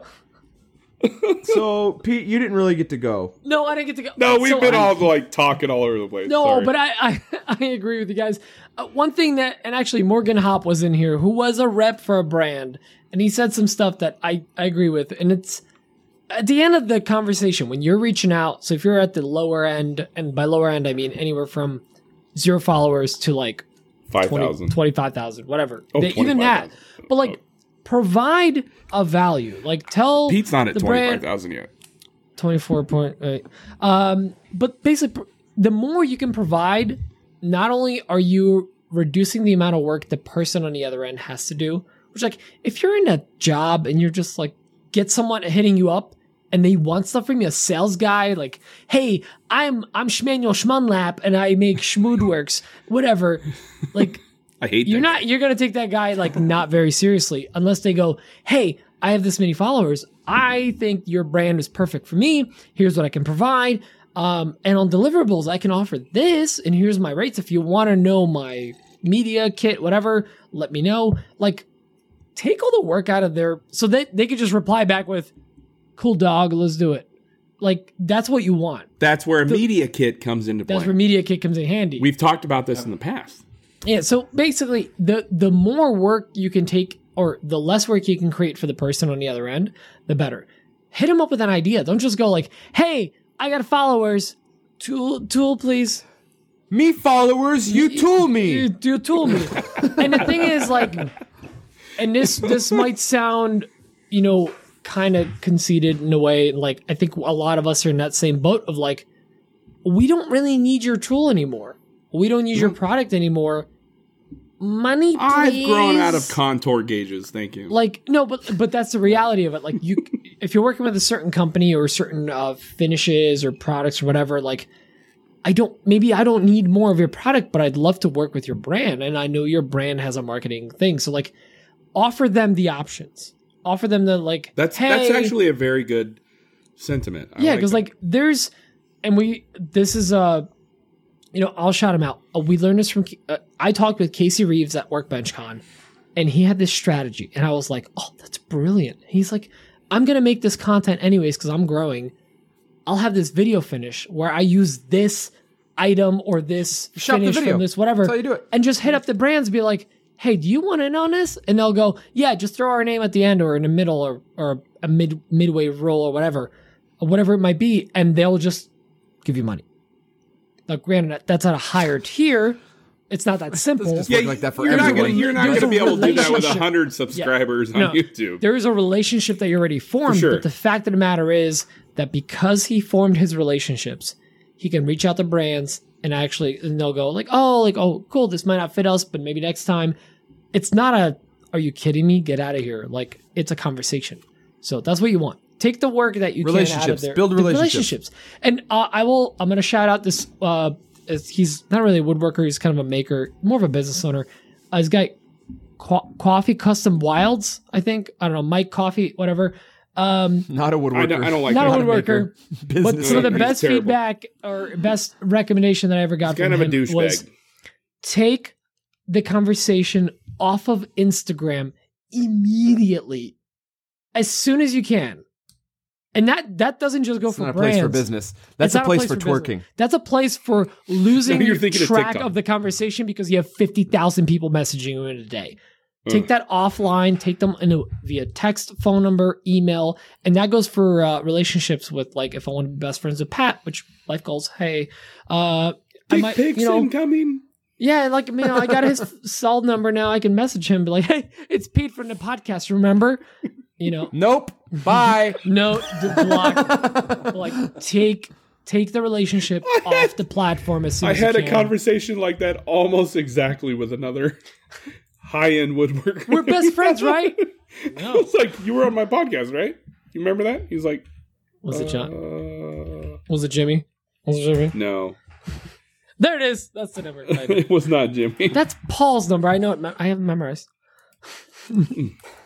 so Pete, you didn't really get to go. no, I didn't get to go. No, we've So been I'm- all like talking all over the place. No, Sorry. but I, I I agree with you guys. Uh, one thing that, and actually Morgan Hop was in here, who was a rep for a brand, and he said some stuff that I I agree with, and it's at the end of the conversation when you're reaching out. So if you're at the lower end, and by lower end I mean anywhere from zero followers to like five 20, thousand. 25,000, whatever. Oh, They- even that. 25,000. But like, provide a value. Like, tell Pete's not at twenty five thousand yet. 24 point eight. Um, but basically, the more you can provide, not only are you reducing the amount of work the person on the other end has to do, which like if you're in a job and you're just like get someone hitting you up and they want stuff from you, a sales guy, like, hey, I'm I'm Schmanuel Schmunlap and I make Schmoodworks, whatever. Like I hate you're that. not you're gonna take that guy like not very seriously unless they go hey i have this many followers. I think your brand is perfect for me. Here's what i can provide. Um, and on deliverables i can offer this and here's my rates. If you want to know my media kit whatever let me know. Like take all the work out of their so they, they could just reply back with cool dog let's do it. Like that's what you want. That's where a media kit comes into play. that's where media kit comes in handy. We've talked about this in the past. Yeah, so basically the the more work you can take or the less work you can create for the person on the other end, the better. Hit them up with an idea. Don't just go like, "Hey, I got followers. Tool tool please. Me followers, you tool me. You, you tool me." and the thing is like and this this might sound, you know, kind of conceited in a way like I think a lot of us are in that same boat of like we don't really need your tool anymore. We don't use your mm. product anymore. Money, please. I've grown out of contour gauges. Thank you. like no, but but that's the reality of it. Like you, if you're working with a certain company or certain uh, finishes or products or whatever, like I don't maybe I don't need more of your product, but I'd love to work with your brand, and I know your brand has a marketing thing. So like, offer them the options. Offer them the like. That's hey, that's actually a very good sentiment. I yeah, because that. like there's, and we this is uh, you know, I'll shout him out. Uh, we learned this from. Uh, I talked with Casey Reeves at Workbench Con, and he had this strategy, and I was like, oh, that's brilliant. He's like, I'm gonna make this content anyways because I'm growing. I'll have this video finish where I use this item or this Shop the finish video. from this whatever, That's how you do it. and just hit up the brands, and be like, "Hey, do you want in on this?" And they'll go, "Yeah, just throw our name at the end or in the middle or or a mid midway roll or whatever, whatever it might be," and they'll just give you money. Now, granted, that's at a higher tier. It's not that simple. just work like that for you're not gonna you're not gonna be able to do that with relationship. hundred subscribers on No, YouTube. There is a relationship that you already formed, sure. but the fact of the matter is, that because he formed his relationships, he can reach out to brands and actually and they'll go like, oh, like oh, cool, this might not fit us, but maybe next time. It's not a, are you kidding me? Get out of here. Like it's a conversation. So that's what you want. Take the work that you can out of there. Build the relationships. And uh, I will. I'm going to shout out this. Uh, he's not really a woodworker. He's kind of a maker, more of a business owner. Uh, this guy, Co- Coffey Custom Builds. I think I don't know. Mike Coffey, whatever. Um, Not a woodworker. I don't, I don't like not a that. woodworker. Business But some of the best feedback or best recommendation that I ever got He's kind from of a him was douchebag. take the conversation off of Instagram immediately, as soon as you can. And that that doesn't just go It's for not a brands. place for business. That's It's a not place, for business. twerking. That's a place for losing No, you're thinking of track of the conversation because you have fifty thousand people messaging you in a day. Take Ugh. that offline. Take them into via text, phone number, email, and that goes for uh, relationships with like if I want to be best friends with Pat, which life goals. Hey, uh, I Dick might, pics you know, incoming. yeah, like you know, I got his cell number now. I can message him, be like, "Hey, it's Pete from the podcast. Remember?" You know, Nope. Bye. no, block. like take take the relationship off the platform as soon I as had a conversation like that almost exactly with another high-end woodworker. We're best friends, right? I was like, you were on my podcast, right? You remember that? He's like, Was it John? uh, Was it Jimmy? Was it Jimmy? no, There it is. That's the number. It was not Jimmy. That's Paul's number. I know it. I have memorized.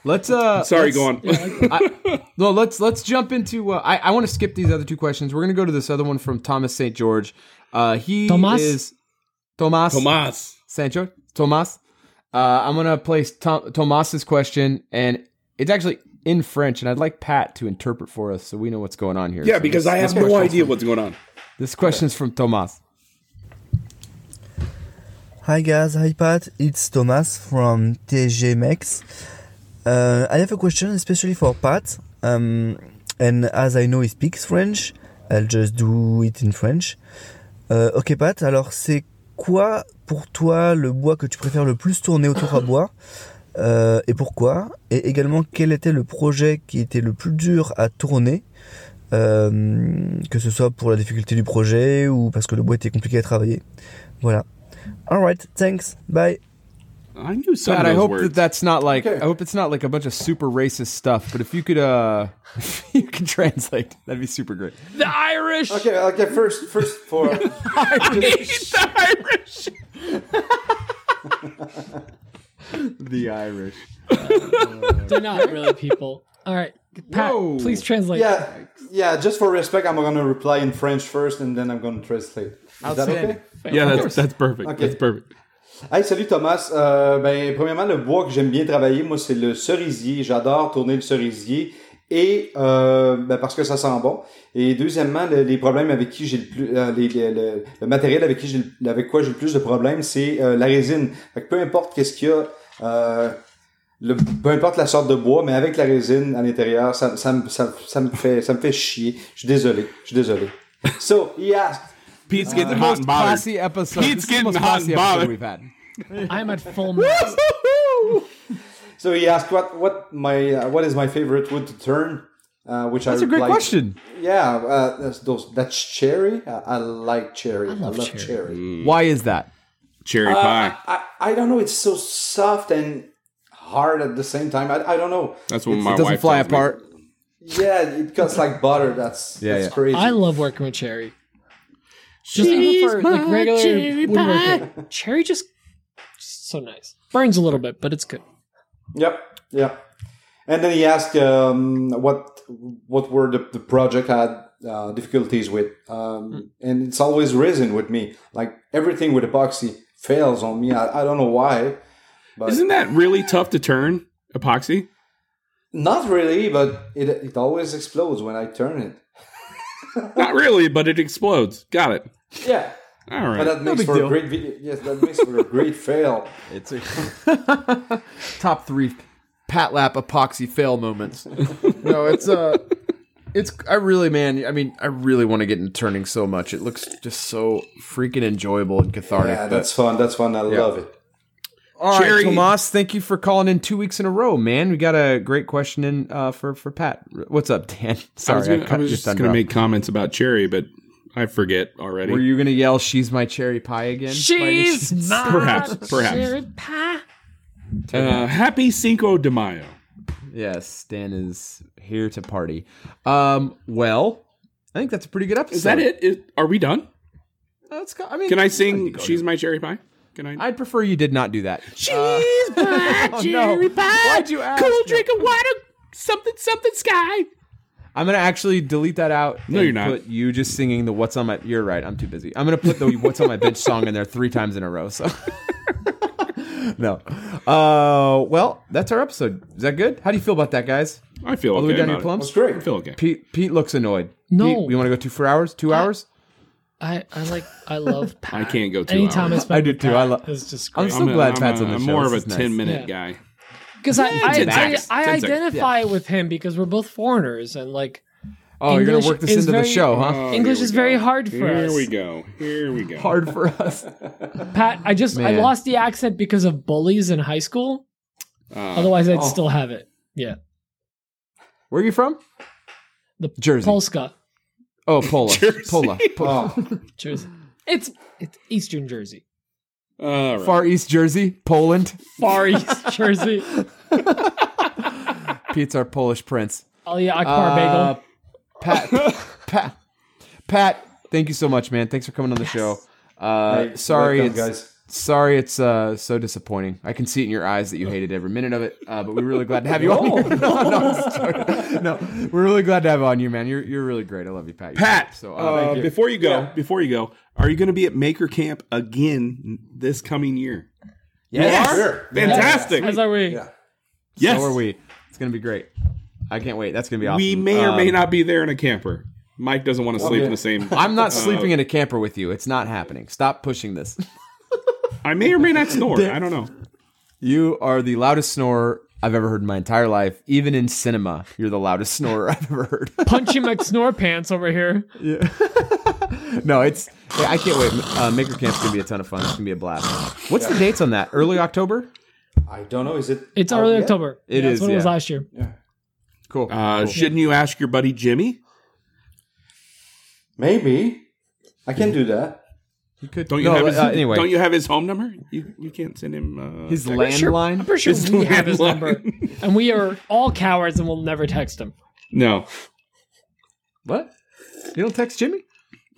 Let's uh. Sorry, let's- go on. I, no, let's let's jump into. Uh, I I want to skip these other two questions. We're gonna go to this other one from Thomas St. George. Uh, he Tomas? is Tomas Tomas. St. George. Tomas. Uh, I'm gonna place Tom, Tomas's question, and it's actually in French, and I'd like Pat to interpret for us so we know what's going on here. Yeah, So because this, I have no idea from- what's going on. This question's from Tomas. Hi guys, hi Pat, it's Thomas from TSGMX. Uh, I have a question especially for Pat, um, and as I know he speaks French, I'll just do it in French. Euh, ok Pat, alors c'est quoi pour toi le bois que tu préfères le plus tourner autour à bois euh, et pourquoi? Et également quel était le projet qui était le plus dur à tourner? Euh, que ce soit pour la difficulté du projet ou parce que le bois était compliqué à travailler. Voilà. Alright, thanks. Bye. I knew some Pat, of I hope words. that that's not like. Okay. I hope it's not like a bunch of super racist stuff. But if you could, uh, you can translate, that'd be super great. The Irish. Okay, okay. First, first for the Irish. The Irish. They're not really people. All right, Pat, Whoa. please translate. yeah, yeah. Just for respect, I'm gonna reply in French first, and then I'm gonna translate. Is that Outstanding. okay? Yeah, that's that's perfect. Okay. That's perfect. Hey, salut Thomas. Euh, ben, premièrement, le bois que j'aime bien travailler, moi, c'est le cerisier. J'adore tourner le cerisier. Et euh, ben, parce que ça sent bon. Et deuxièmement, le- les problèmes avec qui j'ai le plus, euh, les- les- le, le matériel avec qui j'ai, le- avec quoi j'ai le plus de problèmes, c'est euh, la résine. Fait que peu importe qu'est-ce qu'il y a, euh, le, peu importe la sorte de bois, mais avec la résine à l'intérieur, ça, ça, me- ça, ça me fait, ça me fait chier. Je suis désolé. Je suis désolé. So he asked. Pete's The getting hot most and bothered. classy episode. Pete's this is the most getting hot and episode bothered. we've had. I'm at full max. So he asked what what my uh, what is my favorite wood to turn, uh, which That's I a great replied- question. Yeah, uh, that's those that's cherry. I, I like cherry. I love, love cherry. cherry. Why is that? Cherry Uh, pie. I, I don't know. It's so soft and hard at the same time. I, I don't know. That's what It's- my It doesn't wife fly tells me. apart. Yeah, it cuts like butter. That's Yeah, that's yeah. crazy. I love working with cherry. Just even for like regular woodworking, cherry just, just so nice. Burns a little bit, but it's good. Yep, yep. And then he asked um, what what were the, the project had uh, difficulties with, um, and it's always resin with me. Like everything with epoxy fails on me. I, I don't know why, but Isn't that really tough to turn? Epoxy? not really. But it it always explodes when I turn it. Not really, but it explodes. Got it. Yeah, All but that makes big for deal. a great video. Yes, that makes for a great fail. It's a top three pat lap epoxy fail moments. no, it's uh it's I really man, I mean, I really want to get into turning so much. It looks just so freaking enjoyable and cathartic. Yeah, but that's fun. That's fun. I love it. All right, Cherry- Tomas, thank you for calling in two weeks in a row, man. We got a great question in uh, for for Pat. What's up, Dan? Sorry, I was, gonna, I cut was just going to make comments about cherry, but I forget already. Were you gonna yell "She's my cherry pie" again? She's chance? my Perhaps, perhaps. cherry pie. uh, happy Cinco de Mayo. Yes, Dan is here to party. Um, well, I think that's a pretty good episode. Is that it? Is, are we done? Let's go. I mean, Can I sing "She's My Cherry Pie"? Can I? I'd prefer you did not do that. She's my Oh, no. Why'd you ask? Cool drink of water, something something sky. I'm gonna actually delete that out. No, and you're not. Put you just singing the "What's on My." You're right. I'm too busy. I'm gonna put the "What's on My Bench" song in there three times in a row. So. no. Uh, well, that's our episode. Is that good? How do you feel about that, guys? I feel All the okay way down about your it. plums? That's great. I feel okay. Pete Pete looks annoyed. No. Pete, you want to go two for hours? Two hours? I, I like I love Pat. I can't go two Anytime hours. I spend I do with too. Pat I love. is just I'm great. so glad a- Pat's a- on the I'm show. more of This a is nice. ten minute Yeah. guy. Because I I, 10 I. I 10 seconds. identify with him because we're both foreigners and like Oh, you're gonna work this is into the show, huh? Oh, English here we is very hard for Here us. Here we go. Here we go. Hard for us. Pat. I just I lost the accent because of bullies in high school. Uh, Otherwise, I'd oh. still have it. Yeah, Where are you from? the Jersey. Polska, Oh, Pola. Jersey. Pola. Pola. Oh, Jersey. It's it's Eastern Jersey, all right. Far East Jersey, Poland. Far East Jersey. Pete's our Polish prince. Ali Akbar Uh, Bagel. Pat, Pat, Pat. Thank you so much, man. Thanks for coming on the show. Uh, Hey, sorry, welcome, it's guys. sorry, it's uh, so disappointing. I can see it in your eyes that you hated every minute of it. Uh, but we're really glad to have you on. Here. no, no, I'm just joking. no, we're really glad to have you on you, man. You're you're really great. I love you, Pat. You're Pat, great. So uh, uh, you. before you go, Yeah. before you go, are you going to be at Maker Camp again this coming year? yes, are? sure. Fantastic. As are we. Yeah. Yes. so are we. It's gonna be great. I can't wait. That's gonna be awesome. We may or may Um, not be there in a camper. Mike doesn't want to sleep yeah. in the same. I'm not uh, sleeping in a camper with you. It's not happening. Stop pushing this. I may or may not snore. I don't know. You are the loudest snorer I've ever heard in my entire life. Even in cinema, you're the loudest snorer I've ever heard. Punchy McSnore pants over here. Yeah. no, it's yeah, I can't wait. Uh, Maker Camp's gonna be a ton of fun. It's gonna be a blast. What's the dates on that? Early October. I don't know. Is it? It's early yet? October. It yeah, is, That's what it was last year. Cool. Uh, Cool. Shouldn't you ask your buddy Jimmy? Maybe. I can do that. You could. Don't you no, have his, uh, anyway? Don't you have his home number? You you can't send him uh, his text? landline. I'm pretty sure His we have his number, and we are all cowards and we'll never text him. No, What? You don't text Jimmy?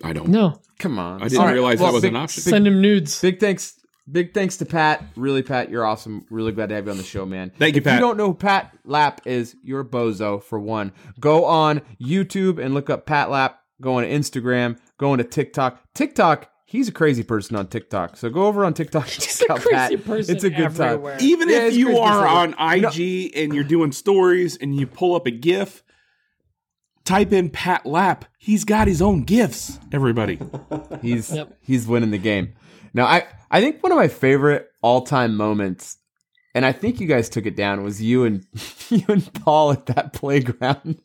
I don't. No, Come on. I didn't All right, realize well, that was big- an option. send him nudes. Big thanks. Big thanks to Pat. Really, Pat, you're awesome. Really glad to have you on the show, man. Thank you, Pat. if you don't know who Pat Lap is, you're a bozo for one. Go on YouTube and look up Pat Lap. Go on Instagram. Go on to TikTok. TikTok. He's a crazy person on TikTok. So go over on TikTok. He's check a crazy Pat. person It's a good everywhere. time. Even Yeah, if you crazy are on person. IG and you're doing stories and you pull up a GIF, type in Pat Lap. He's got his own gifts. Everybody. He's Yep. he's winning the game. Now, I I think one of my favorite all time moments, and I think you guys took it down, was you and you and Paul at that playground.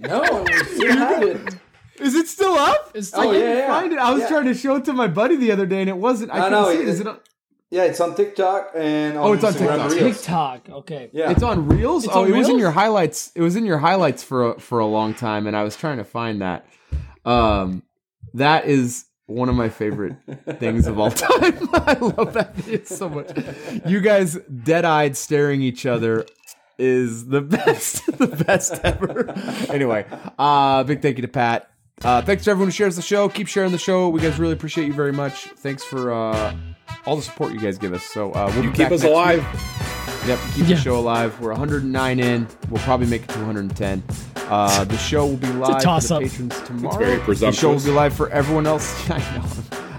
No, we still have it. Is it still up? It's Oh, still- yeah, couldn't yeah. find it. I was Yeah. trying to show it to my buddy the other day, and it wasn't. I No, couldn't no, see it. it- Is it on, Yeah, it's on TikTok and on Oh, it's on TikTok. Reels. TikTok. Okay. Yeah. It's on Reels. It's oh, on it was in your highlights. It was in your highlights for a, for a long time, and I was trying to find that. Um, that is one of my favorite things of all time. I love that video so much. You guys dead eyed staring each other is the best, the best ever. anyway, uh, big thank you to Pat. Uh, thanks to everyone who shares the show. Keep sharing the show. We guys really appreciate you very much. Thanks for uh, all the support you guys give us. So uh, we'll You keep us alive. week. Yep, keep Yeah. the show alive. We're 109 in. We'll probably make it to 110. Uh, the show will be live for toss-up. the patrons tomorrow. It's very presumptuous. the show will be live for everyone else. I know.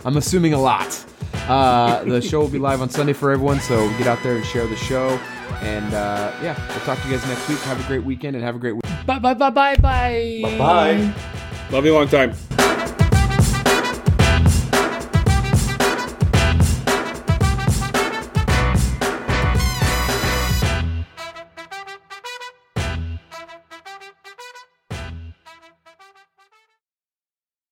I'm assuming a lot. Uh, the show will be live on Sunday for everyone, so get out there and share the show. And uh, yeah, we'll talk to you guys next week. Have a great weekend and have a great week. Bye bye bye bye bye. Bye. Love you a long time.